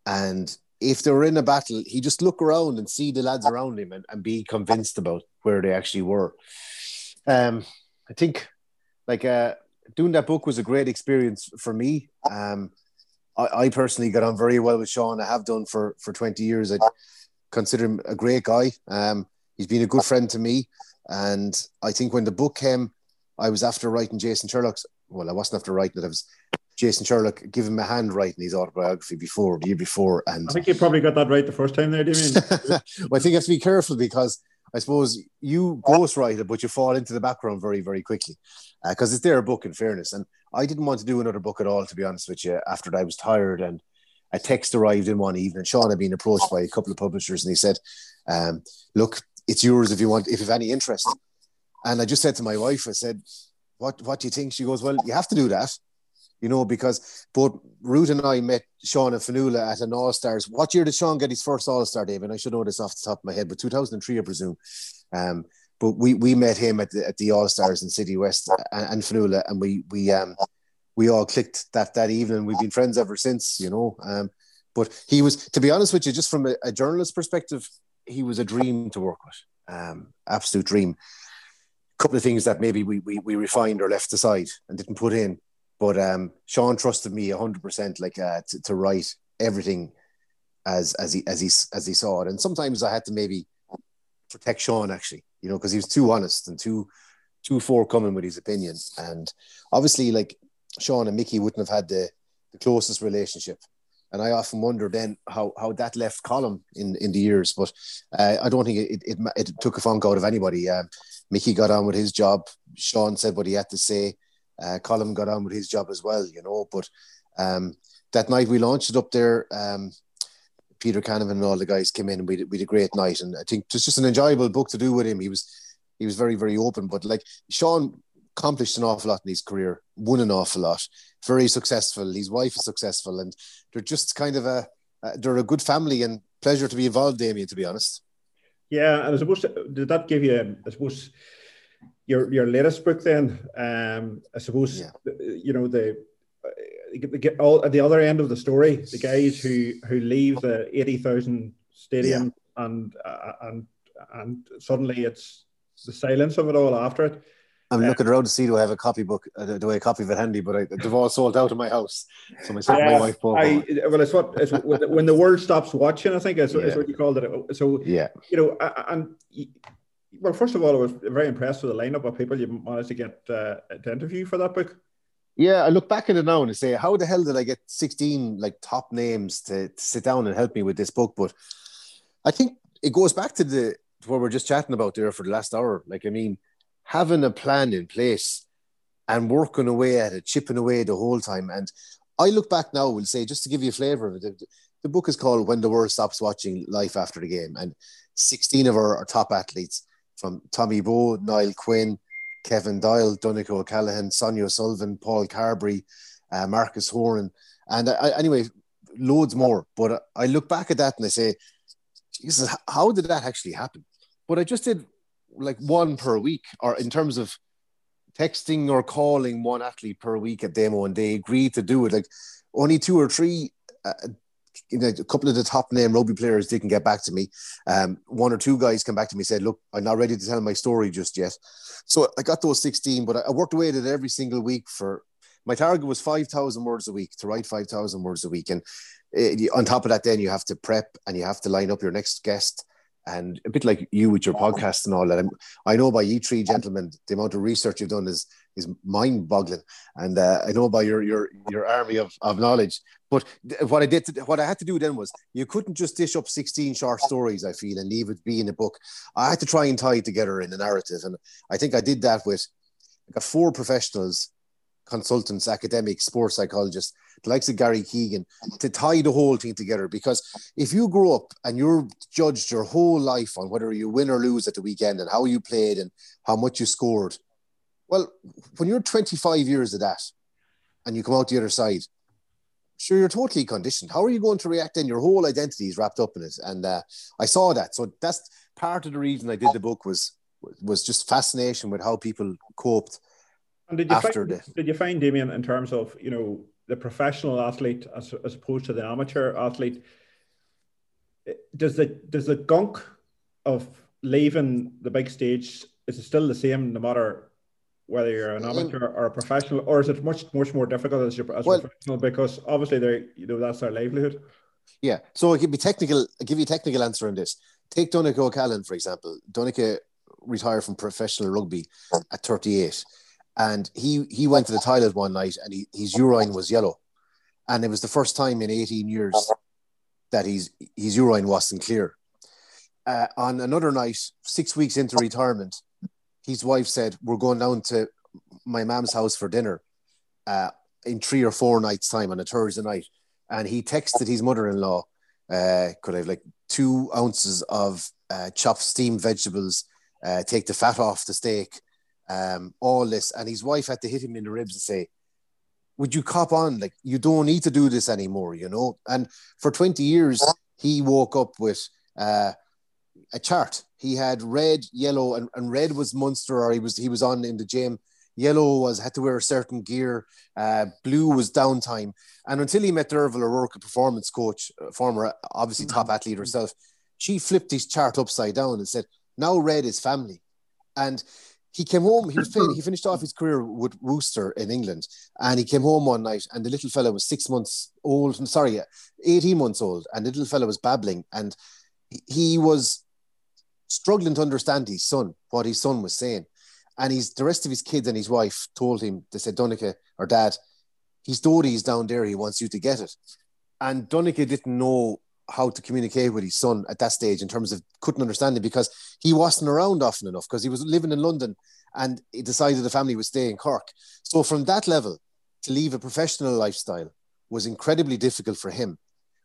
And if they were in a battle, he just look around and see the lads around him and, and be convinced about where they actually were. Um, I think like uh, doing that book was a great experience for me. Um, I, I, personally got on very well with Sean. I have done for for twenty years. I consider him a great guy. Um, he's been a good friend to me, and I think when the book came, I was after writing Jason Sherlock's. Well, I wasn't after writing it. I was Jason Sherlock give him a hand writing his autobiography before the year before, and I think you probably got that right the first time there. Do you mean? well, I think you have to be careful because I suppose you ghostwrite it, but you fall into the background very, very quickly because uh, it's their book. In fairness, and I didn't want to do another book at all, to be honest with you. After I was tired, and a text arrived in one evening. Sean had been approached by a couple of publishers, and he said, um, "Look, it's yours if you want, if you have any interest." And I just said to my wife, I said, "What, what do you think?" She goes, "Well, you have to do that." You know, because both Ruth and I met Sean and Fionnuala at an All Stars. What year did Sean get his first All Star, David? I should know this off the top of my head, but 2003, I presume. Um, but we we met him at the, at the All Stars in City West and, and Fionnuala, and we we um we all clicked that that evening. We've been friends ever since, you know. Um, but he was, to be honest with you, just from a, a journalist perspective, he was a dream to work with. Um, absolute dream. A couple of things that maybe we, we we refined or left aside and didn't put in but um, Sean trusted me hundred percent, like uh, to, to write everything as as he as he as he saw it. And sometimes I had to maybe protect Sean actually, you know, because he was too honest and too too forthcoming with his opinion. And obviously, like Sean and Mickey wouldn't have had the, the closest relationship. And I often wonder then how, how that left Colm in, in the years. But uh, I don't think it, it, it, took a funk out of anybody. Um, Mickey got on with his job. Sean said what he had to say. Uh, Colm got on with his job as well, you know. But um, that night we launched it up there. Um, Peter Canavan and all the guys came in and we had, we had a great night. And I think it was just an enjoyable book to do with him. He was he was very, very open. But like Sean accomplished an awful lot in his career, won an awful lot, very successful. His wife is successful, and they're just kind of a they're a good family and pleasure to be involved, Damien. To be honest. Yeah, and I suppose did that give you? I suppose your your latest book then. Um, I suppose yeah. you know the get all at the other end of the story, the guys who who leave the eighty thousand stadium yeah. and uh, and and suddenly it's the silence of it all after it. I'm uh, looking around to see do I have a copybook, uh, do I have a copy of it handy, but I, they've all sold out of my house. So myself uh, my wife both. I, well, it's what it's when the world stops watching. I think is, yeah. is what you called it. So yeah, you know, and well, first of all, I was very impressed with the lineup of people you managed to get uh, to interview for that book. Yeah, I look back at it now and say, how the hell did I get 16 like top names to, to sit down and help me with this book? But I think it goes back to the to what we're just chatting about there for the last hour. Like, I mean, having a plan in place and working away at it, chipping away the whole time. And I look back now, will say, just to give you a flavor of it, the, the, book is called When the World Stops Watching Life After the Game. And 16 of our, our top athletes from Tommy Bowe, Niall Quinn, Kevin Doyle, Donncha O'Callaghan, Sonia Sullivan, Paul Carberry, uh, Marcus Horan, and I, anyway, loads more. But I look back at that and I say, Jesus, how did that actually happen? But I just did like one per week, or in terms of texting or calling one athlete per week at demo, and they agreed to do it. Like only two or three, uh, you know, a couple of the top name rugby players didn't get back to me. Um, one or two guys come back to me and said, "Look, I'm not ready to tell my story just yet." So I got those 16, but I worked away at it every single week for. My target was 5,000 words a week to write 5,000 words a week. And it, on top of that, then you have to prep and you have to line up your next guest and a bit like you with your podcast and all that. I'm, i know by you three gentlemen, the amount of research you've done is is mind boggling, and uh, I know by your your your army of, of knowledge. But what I did, to, what I had to do then was you couldn't just dish up sixteen short stories. I feel and leave it be in a book. I had to try and tie it together in a narrative, and I think I did that with. I got four professionals consultants, academics, sports psychologists, the likes of Gary Keegan, to tie the whole thing together. Because if you grow up and you're judged your whole life on whether you win or lose at the weekend and how you played and how much you scored, well, when you're 25 years of that and you come out the other side, sure you're totally conditioned. How are you going to react then? Your whole identity is wrapped up in it. And uh, I saw that. So that's part of the reason I did the book was was just fascination with how people coped and did you after find, Did you find Damien in terms of you know the professional athlete as, as opposed to the amateur athlete? Eh, does the does the gunk of leaving the big stage is it still the same no matter whether you're an mm. amateur or a professional, or is it much much more difficult as, your, as well, professional because obviously they you know that's their livelihood. Yeah, so I'll give you technical. I'll give you a technical answer on this. Take Donncha O'Callaghan for example. Donncha retired from professional rugby at 38 and he he went to the toilet one night and he, his urine was yellow, and it was the first time in 18 years that his his urine wasn't clear. Uh, on another night, six weeks into retirement, his wife said, "We're going down to my mom's house for dinner uh, in three or four nights' time on a Thursday night." And he texted his mother-in-law, uh, "Could I have like two ounces of uh, chopped steamed vegetables? Uh, take the fat off the steak." Um, all this. And his wife had to hit him in the ribs and say, Would you cop on? Like, you don't need to do this anymore, you know? And for 20 years, he woke up with uh, a chart. He had red, yellow, and, and red was Munster, or he was he was on in the gym. Yellow was had to wear a certain gear. Uh, blue was downtime. And until he met Derval O'Rourke, a performance coach, former obviously top mm-hmm. athlete herself, she flipped his chart upside down and said, "Now red is family." And he came home. He was playing, he finished off his career with Worcester in England, and he came home one night, and the little fellow was six months old. Sorry, eighteen months old, and the little fellow was babbling, and he was struggling to understand his son, what his son was saying. And he's the rest of his kids and his wife told him, they said, Donncha or dad, his Dodie is down there, he wants you to get it. And Donncha didn't know how to communicate with his son at that stage in terms of couldn't understand it because he wasn't around often enough because he was living in London and he decided the family would stay in Cork. So from that level to leave a professional lifestyle was incredibly difficult for him.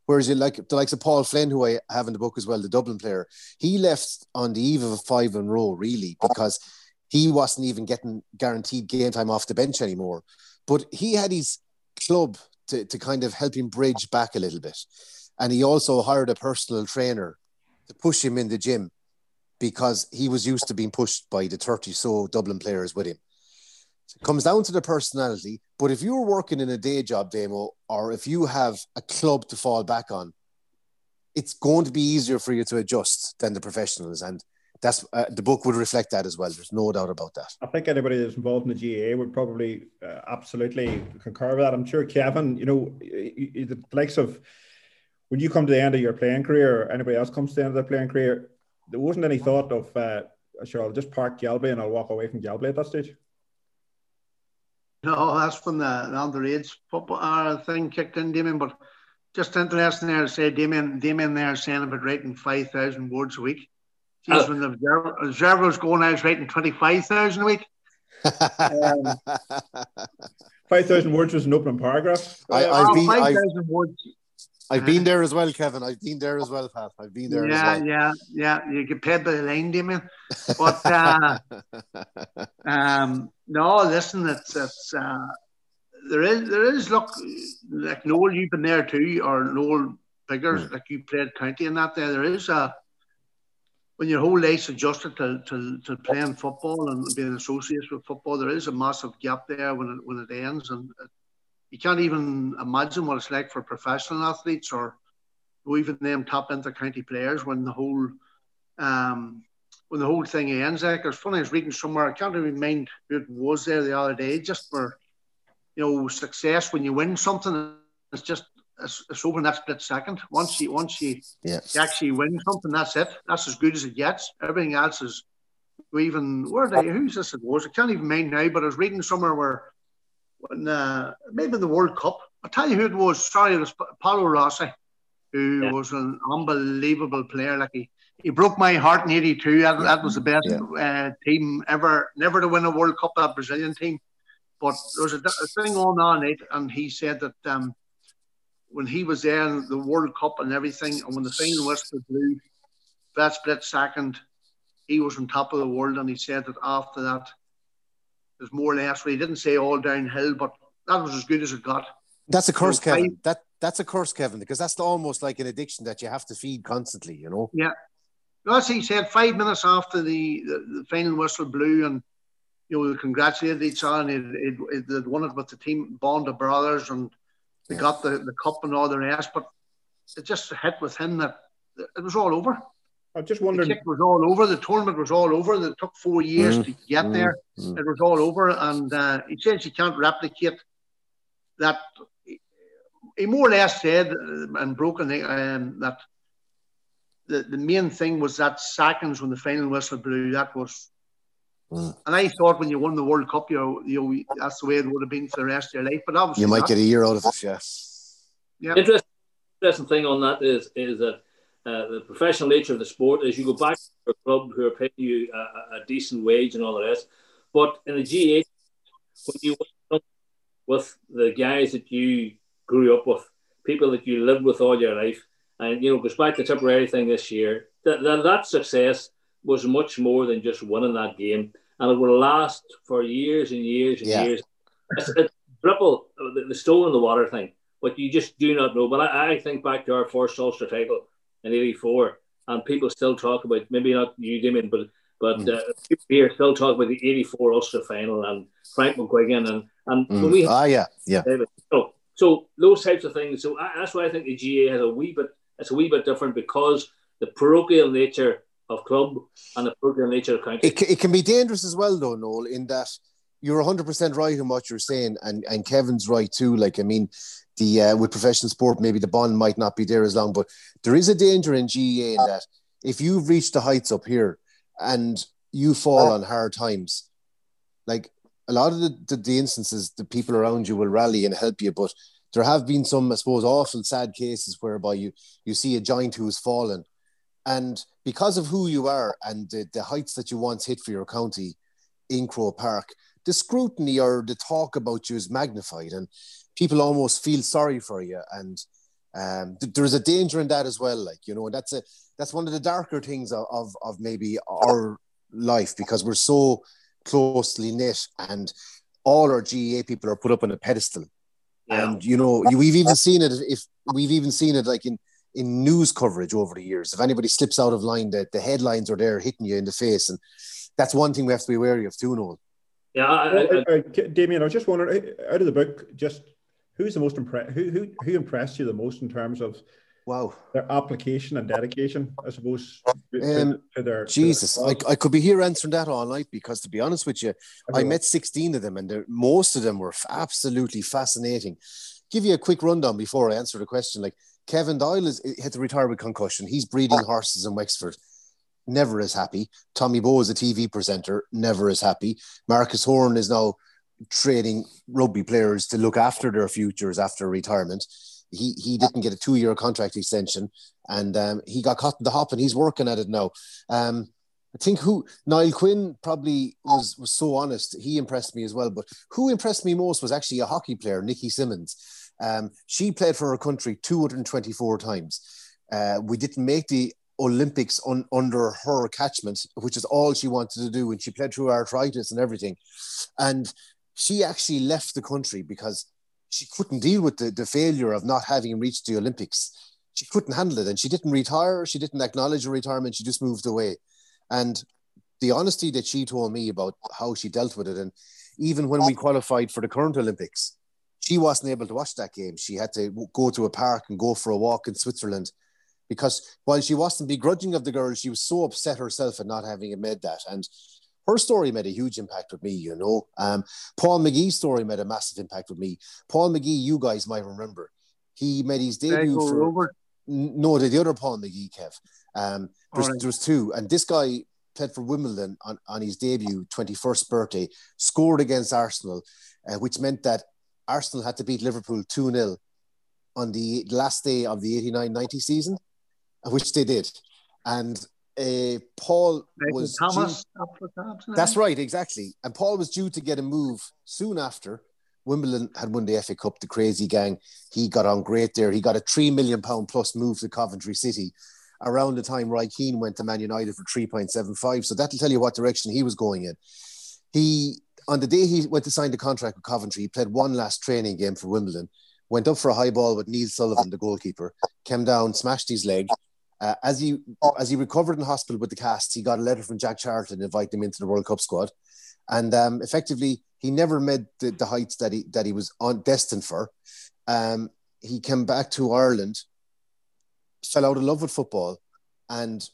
Whereas you like the likes of Paul Flynn, who I have in the book as well, the Dublin player, he left on the eve of a five in row really because he wasn't even getting guaranteed game time off the bench anymore. But he had his club to, to kind of help him bridge back a little bit. And he also hired a personal trainer to push him in the gym because he was used to being pushed by the 30 so Dublin players with him. So it comes down to the personality. But if you're working in a day job, demo or if you have a club to fall back on, it's going to be easier for you to adjust than the professionals. And that's uh, the book would reflect that as well. There's no doubt about that. I think anybody that's involved in the GAA would probably uh, absolutely concur with that. I'm sure Kevin, you know, the likes of when you come to the end of your playing career, or anybody else comes to the end of their playing career, there wasn't any thought of, uh, sure, I'll just park Galway and I'll walk away from Galway at that stage. No, that's when the, the underage football uh, thing kicked in, Damien. But just interesting there to say, Damien, Damien there saying about writing 5,000 words a week. Jeez, oh. when the observer, was going, I was writing 25,000 a week. um, 5,000 words was an open paragraph. I, have been, 5,000 words. I've been there as well, Kevin. I've been there as well, Pat. I've been there. Yeah, well. yeah, yeah. You get paid by the line, Damien. But uh, um, no, listen, it's it's uh, there is there is look like Noel, you've been there too, or Noel Biggers, mm. like you played county and that. There, there is a when your whole life's adjusted to, to, to playing football and being associated with football, there is a massive gap there when it when it ends, and it, you can't even imagine what it's like for professional athletes or even them top inter-county players when the whole um, when the whole thing ends. Like it's funny, I was reading somewhere, I can't even mind who it was there the other day, just for you know, success when you win something, it's just it's, it's over in that split second. Once you once you, yeah. you actually win something, that's it. That's as good as it gets. Everything else is even where they who's this it was? I can't even mind now, but I was reading somewhere where when uh, maybe the World Cup. I'll tell you who it was. Sorry, it was Paolo Rossi, who yeah. was an unbelievable player. Like he, he broke my heart in '82. That, that, was the best yeah. uh, team ever, never to win a World Cup. That Brazilian team. But there was a, a thing going on it, and he said that um, when he was there in the World Cup and everything, and when the final whistle blew, that split second, he was on top of the world, and he said that after that there's more or less. Well, he didn't say all downhill, but that was as good as it got. That's a curse, so Kevin. That that's a curse, Kevin, because that's almost like an addiction that you have to feed constantly. You know. Yeah. As he said, five minutes after the, the, the final whistle blew, and you know, they congratulated each other, and it, it, they'd won it with the team bond of brothers, and they yeah. got the, the cup and all the rest. But it just hit with him that it was all over. I just wondered. It was all over. The tournament was all over. It took four years mm, to get mm, there. Mm. It was all over, and uh, he says he can't replicate that. He more or less said uh, and broken um, that the, the main thing was that seconds when the final whistle blew. That was, mm. and I thought when you won the World Cup, you know, you know, that's the way it would have been for the rest of your life. But obviously, you might not. get a year out of it. Yes. Yeah. Interesting, interesting thing on that is is that uh, the professional nature of the sport is you go back to a club who are paying you a, a decent wage and all the rest. But in the GAA, when you with the guys that you grew up with, people that you lived with all your life, and you know, goes back to the Tipperary thing this year, that, that, that success was much more than just winning that game. And it will last for years and years and yeah. years. It's, it's triple the, the stone in the water thing, but you just do not know. But I, I think back to our first Ulster title in '84, and people still talk about maybe not you, Damien, but but mm. uh, people here still talk about the '84 Ulster final and Frank McGuigan and and mm. we ah yeah yeah. So, so those types of things. So I, that's why I think the GAA has a wee bit. It's a wee bit different because the parochial nature of club and the parochial nature of county. It, it can be dangerous as well, though, Noel, in that you're 100% right in what you're saying, and, and Kevin's right too. Like, I mean, the uh, with professional sport, maybe the bond might not be there as long, but there is a danger in GAA in that if you've reached the heights up here and you fall on hard times, like a lot of the, the, the instances, the people around you will rally and help you, but there have been some, I suppose, awful, sad cases whereby you you see a giant who's fallen, and because of who you are and the, the heights that you once hit for your county in Croke Park, the scrutiny or the talk about you is magnified, and people almost feel sorry for you, and um, th- there's a danger in that as well. Like you know, that's a that's one of the darker things of, of, of maybe our life because we're so closely knit and all our GAA people are put up on a pedestal. Yeah. And you know, we've even seen it if we've even seen it like in in news coverage over the years. If anybody slips out of line, that the headlines are there hitting you in the face, and that's one thing we have to be wary of too. Noel. Yeah, I, I, I, uh, uh, Damien, I was just wondering, uh, out of the book, just who's the most impressed? Who, who who impressed you the most in terms of Wow. Their application and dedication, I suppose. Um, to their, Jesus, to their I, I could be here answering that all night because, to be honest with you, I, I met 16 of them and most of them were absolutely fascinating. Give you a quick rundown before I answer the question. Like Kevin Doyle is, had to retire with concussion. He's breeding ah. horses in Wexford. Never as happy. Tommy Bowe is a TV presenter. Never as happy. Marcus Horan is now training rugby players to look after their futures after retirement he he didn't get a two year contract extension, and um, he got caught in the hop, and he's working at it now. Um, I think who Niall Quinn probably was was so honest. He impressed me as well. But who impressed me most was actually a hockey player, Nikki Symmons. Um, she played for her country 224 times. Uh, we didn't make the Olympics un, under her catchment, which is all she wanted to do, and she played through arthritis and everything. And she actually left the country because she couldn't deal with the, the failure of not having reached the Olympics. She couldn't handle it. And she didn't retire. She didn't acknowledge her retirement. She just moved away. And the honesty that she told me about how she dealt with it. And even when we qualified for the current Olympics, she wasn't able to watch that game. She had to go to a park and go for a walk in Switzerland because while she wasn't begrudging of the girl, she was so upset herself at not having made that. And her story made a huge impact with me, you know. Um, Paul McGee's story made a massive impact with me. Paul McGee, you guys might remember, he made his debut for Robert. no, the, the other Paul McGee, Kev. Um, there's, right. there was two, and this guy played for Wimbledon on, on his debut, 21st birthday, scored against Arsenal, uh, which meant that Arsenal had to beat Liverpool 2 0 on the last day of the 89 90 season, which they did. And uh, Paul was Thomas. Due, that's right, exactly. And Paul was due to get a move soon after Wimbledon had won the FA Cup. The crazy gang, he got on great there. He got a three million pound plus move to Coventry City around the time Roy Keane went to Man United for three point seven five. So that'll tell you what direction he was going in. He on the day he went to sign the contract with Coventry, he played one last training game for Wimbledon. Went up for a high ball with Neil Sullivan, the goalkeeper. Came down, smashed his leg, uh, as he as he recovered in hospital with the cast, he got a letter from Jack Charlton inviting him into the World Cup squad, and um, effectively he never made the, the, heights that he that he was on destined for. Um, he came back to Ireland, fell out of love with football, and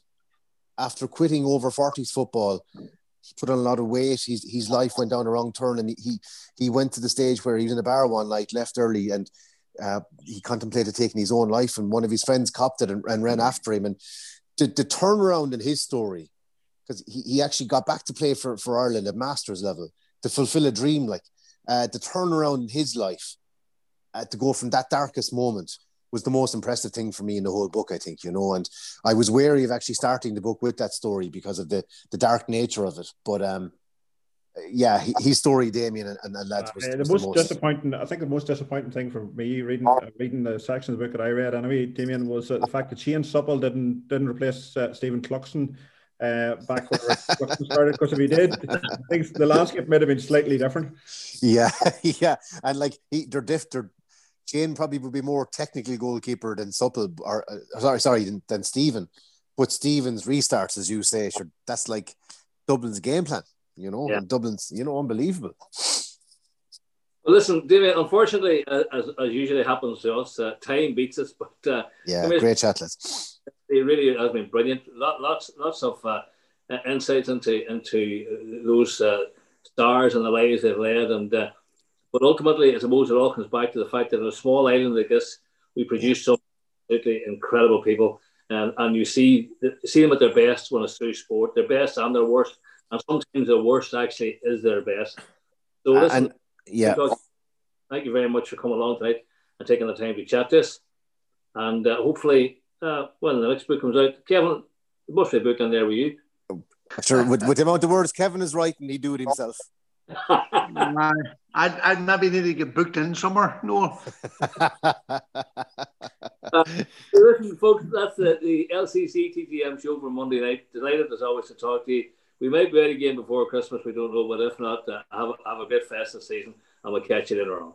after quitting over 40s football, he put on a lot of weight. His his life went down a wrong turn, and he he, he went to the stage where he was in a bar one night, left early, and uh, he contemplated taking his own life, and one of his friends copped it and, and ran after him. And the, the turnaround in his story, because he, he actually got back to play for, for Ireland at Masters level to fulfill a dream, like uh, the turnaround in his life uh, to go from that darkest moment was the most impressive thing for me in the whole book, I think, you know. And I was wary of actually starting the book with that story because of the the dark nature of it. But um, yeah, his story, Damien and, and lads, was, uh, the, was most the, most disappointing. I think the most disappointing thing for me reading uh, reading the section of the book that I read anyway, Damien, was uh, the fact that Shane Supple didn't didn't replace uh, Stephen Cluxton uh, back when Cluxton started. Because if he did, I think the landscape might have been slightly different. Yeah, yeah, and like he, they're diff, they're Shane probably would be more technically goalkeeper than Supple, or uh, sorry, sorry, than, than Stephen. But Stephen's restarts, as you say, sure, that's like Dublin's game plan you know, yeah. and Dublin's, you know, unbelievable. Well, listen, David, unfortunately, uh, as, as usually happens to us, uh, time beats us, but uh, yeah, I mean, great chat, lads. It really has been brilliant. Lots, lots of uh, insights into into those uh, stars and the lives they've led, and uh, but ultimately, I suppose it all comes back to the fact that in a small island like this, we produce some absolutely incredible people. and and you see see them at their best when it's through sport, their best and their worst, and sometimes the worst actually is their best. So listen, and, yeah, thank you very much for coming along tonight and taking the time to chat this, and uh, hopefully, uh, when the next book comes out, Kevin, the birthday book in there with you. Sure, with, with the amount of words Kevin is writing, he do it himself. I'd, I'd maybe need to get booked in somewhere. No. uh, listen, folks, that's the, the LCC TTM show for Monday night. Delighted as always to talk to you. We might be out again before Christmas. We don't know, but if not, uh, have, have a bit festive season and we'll catch you later on.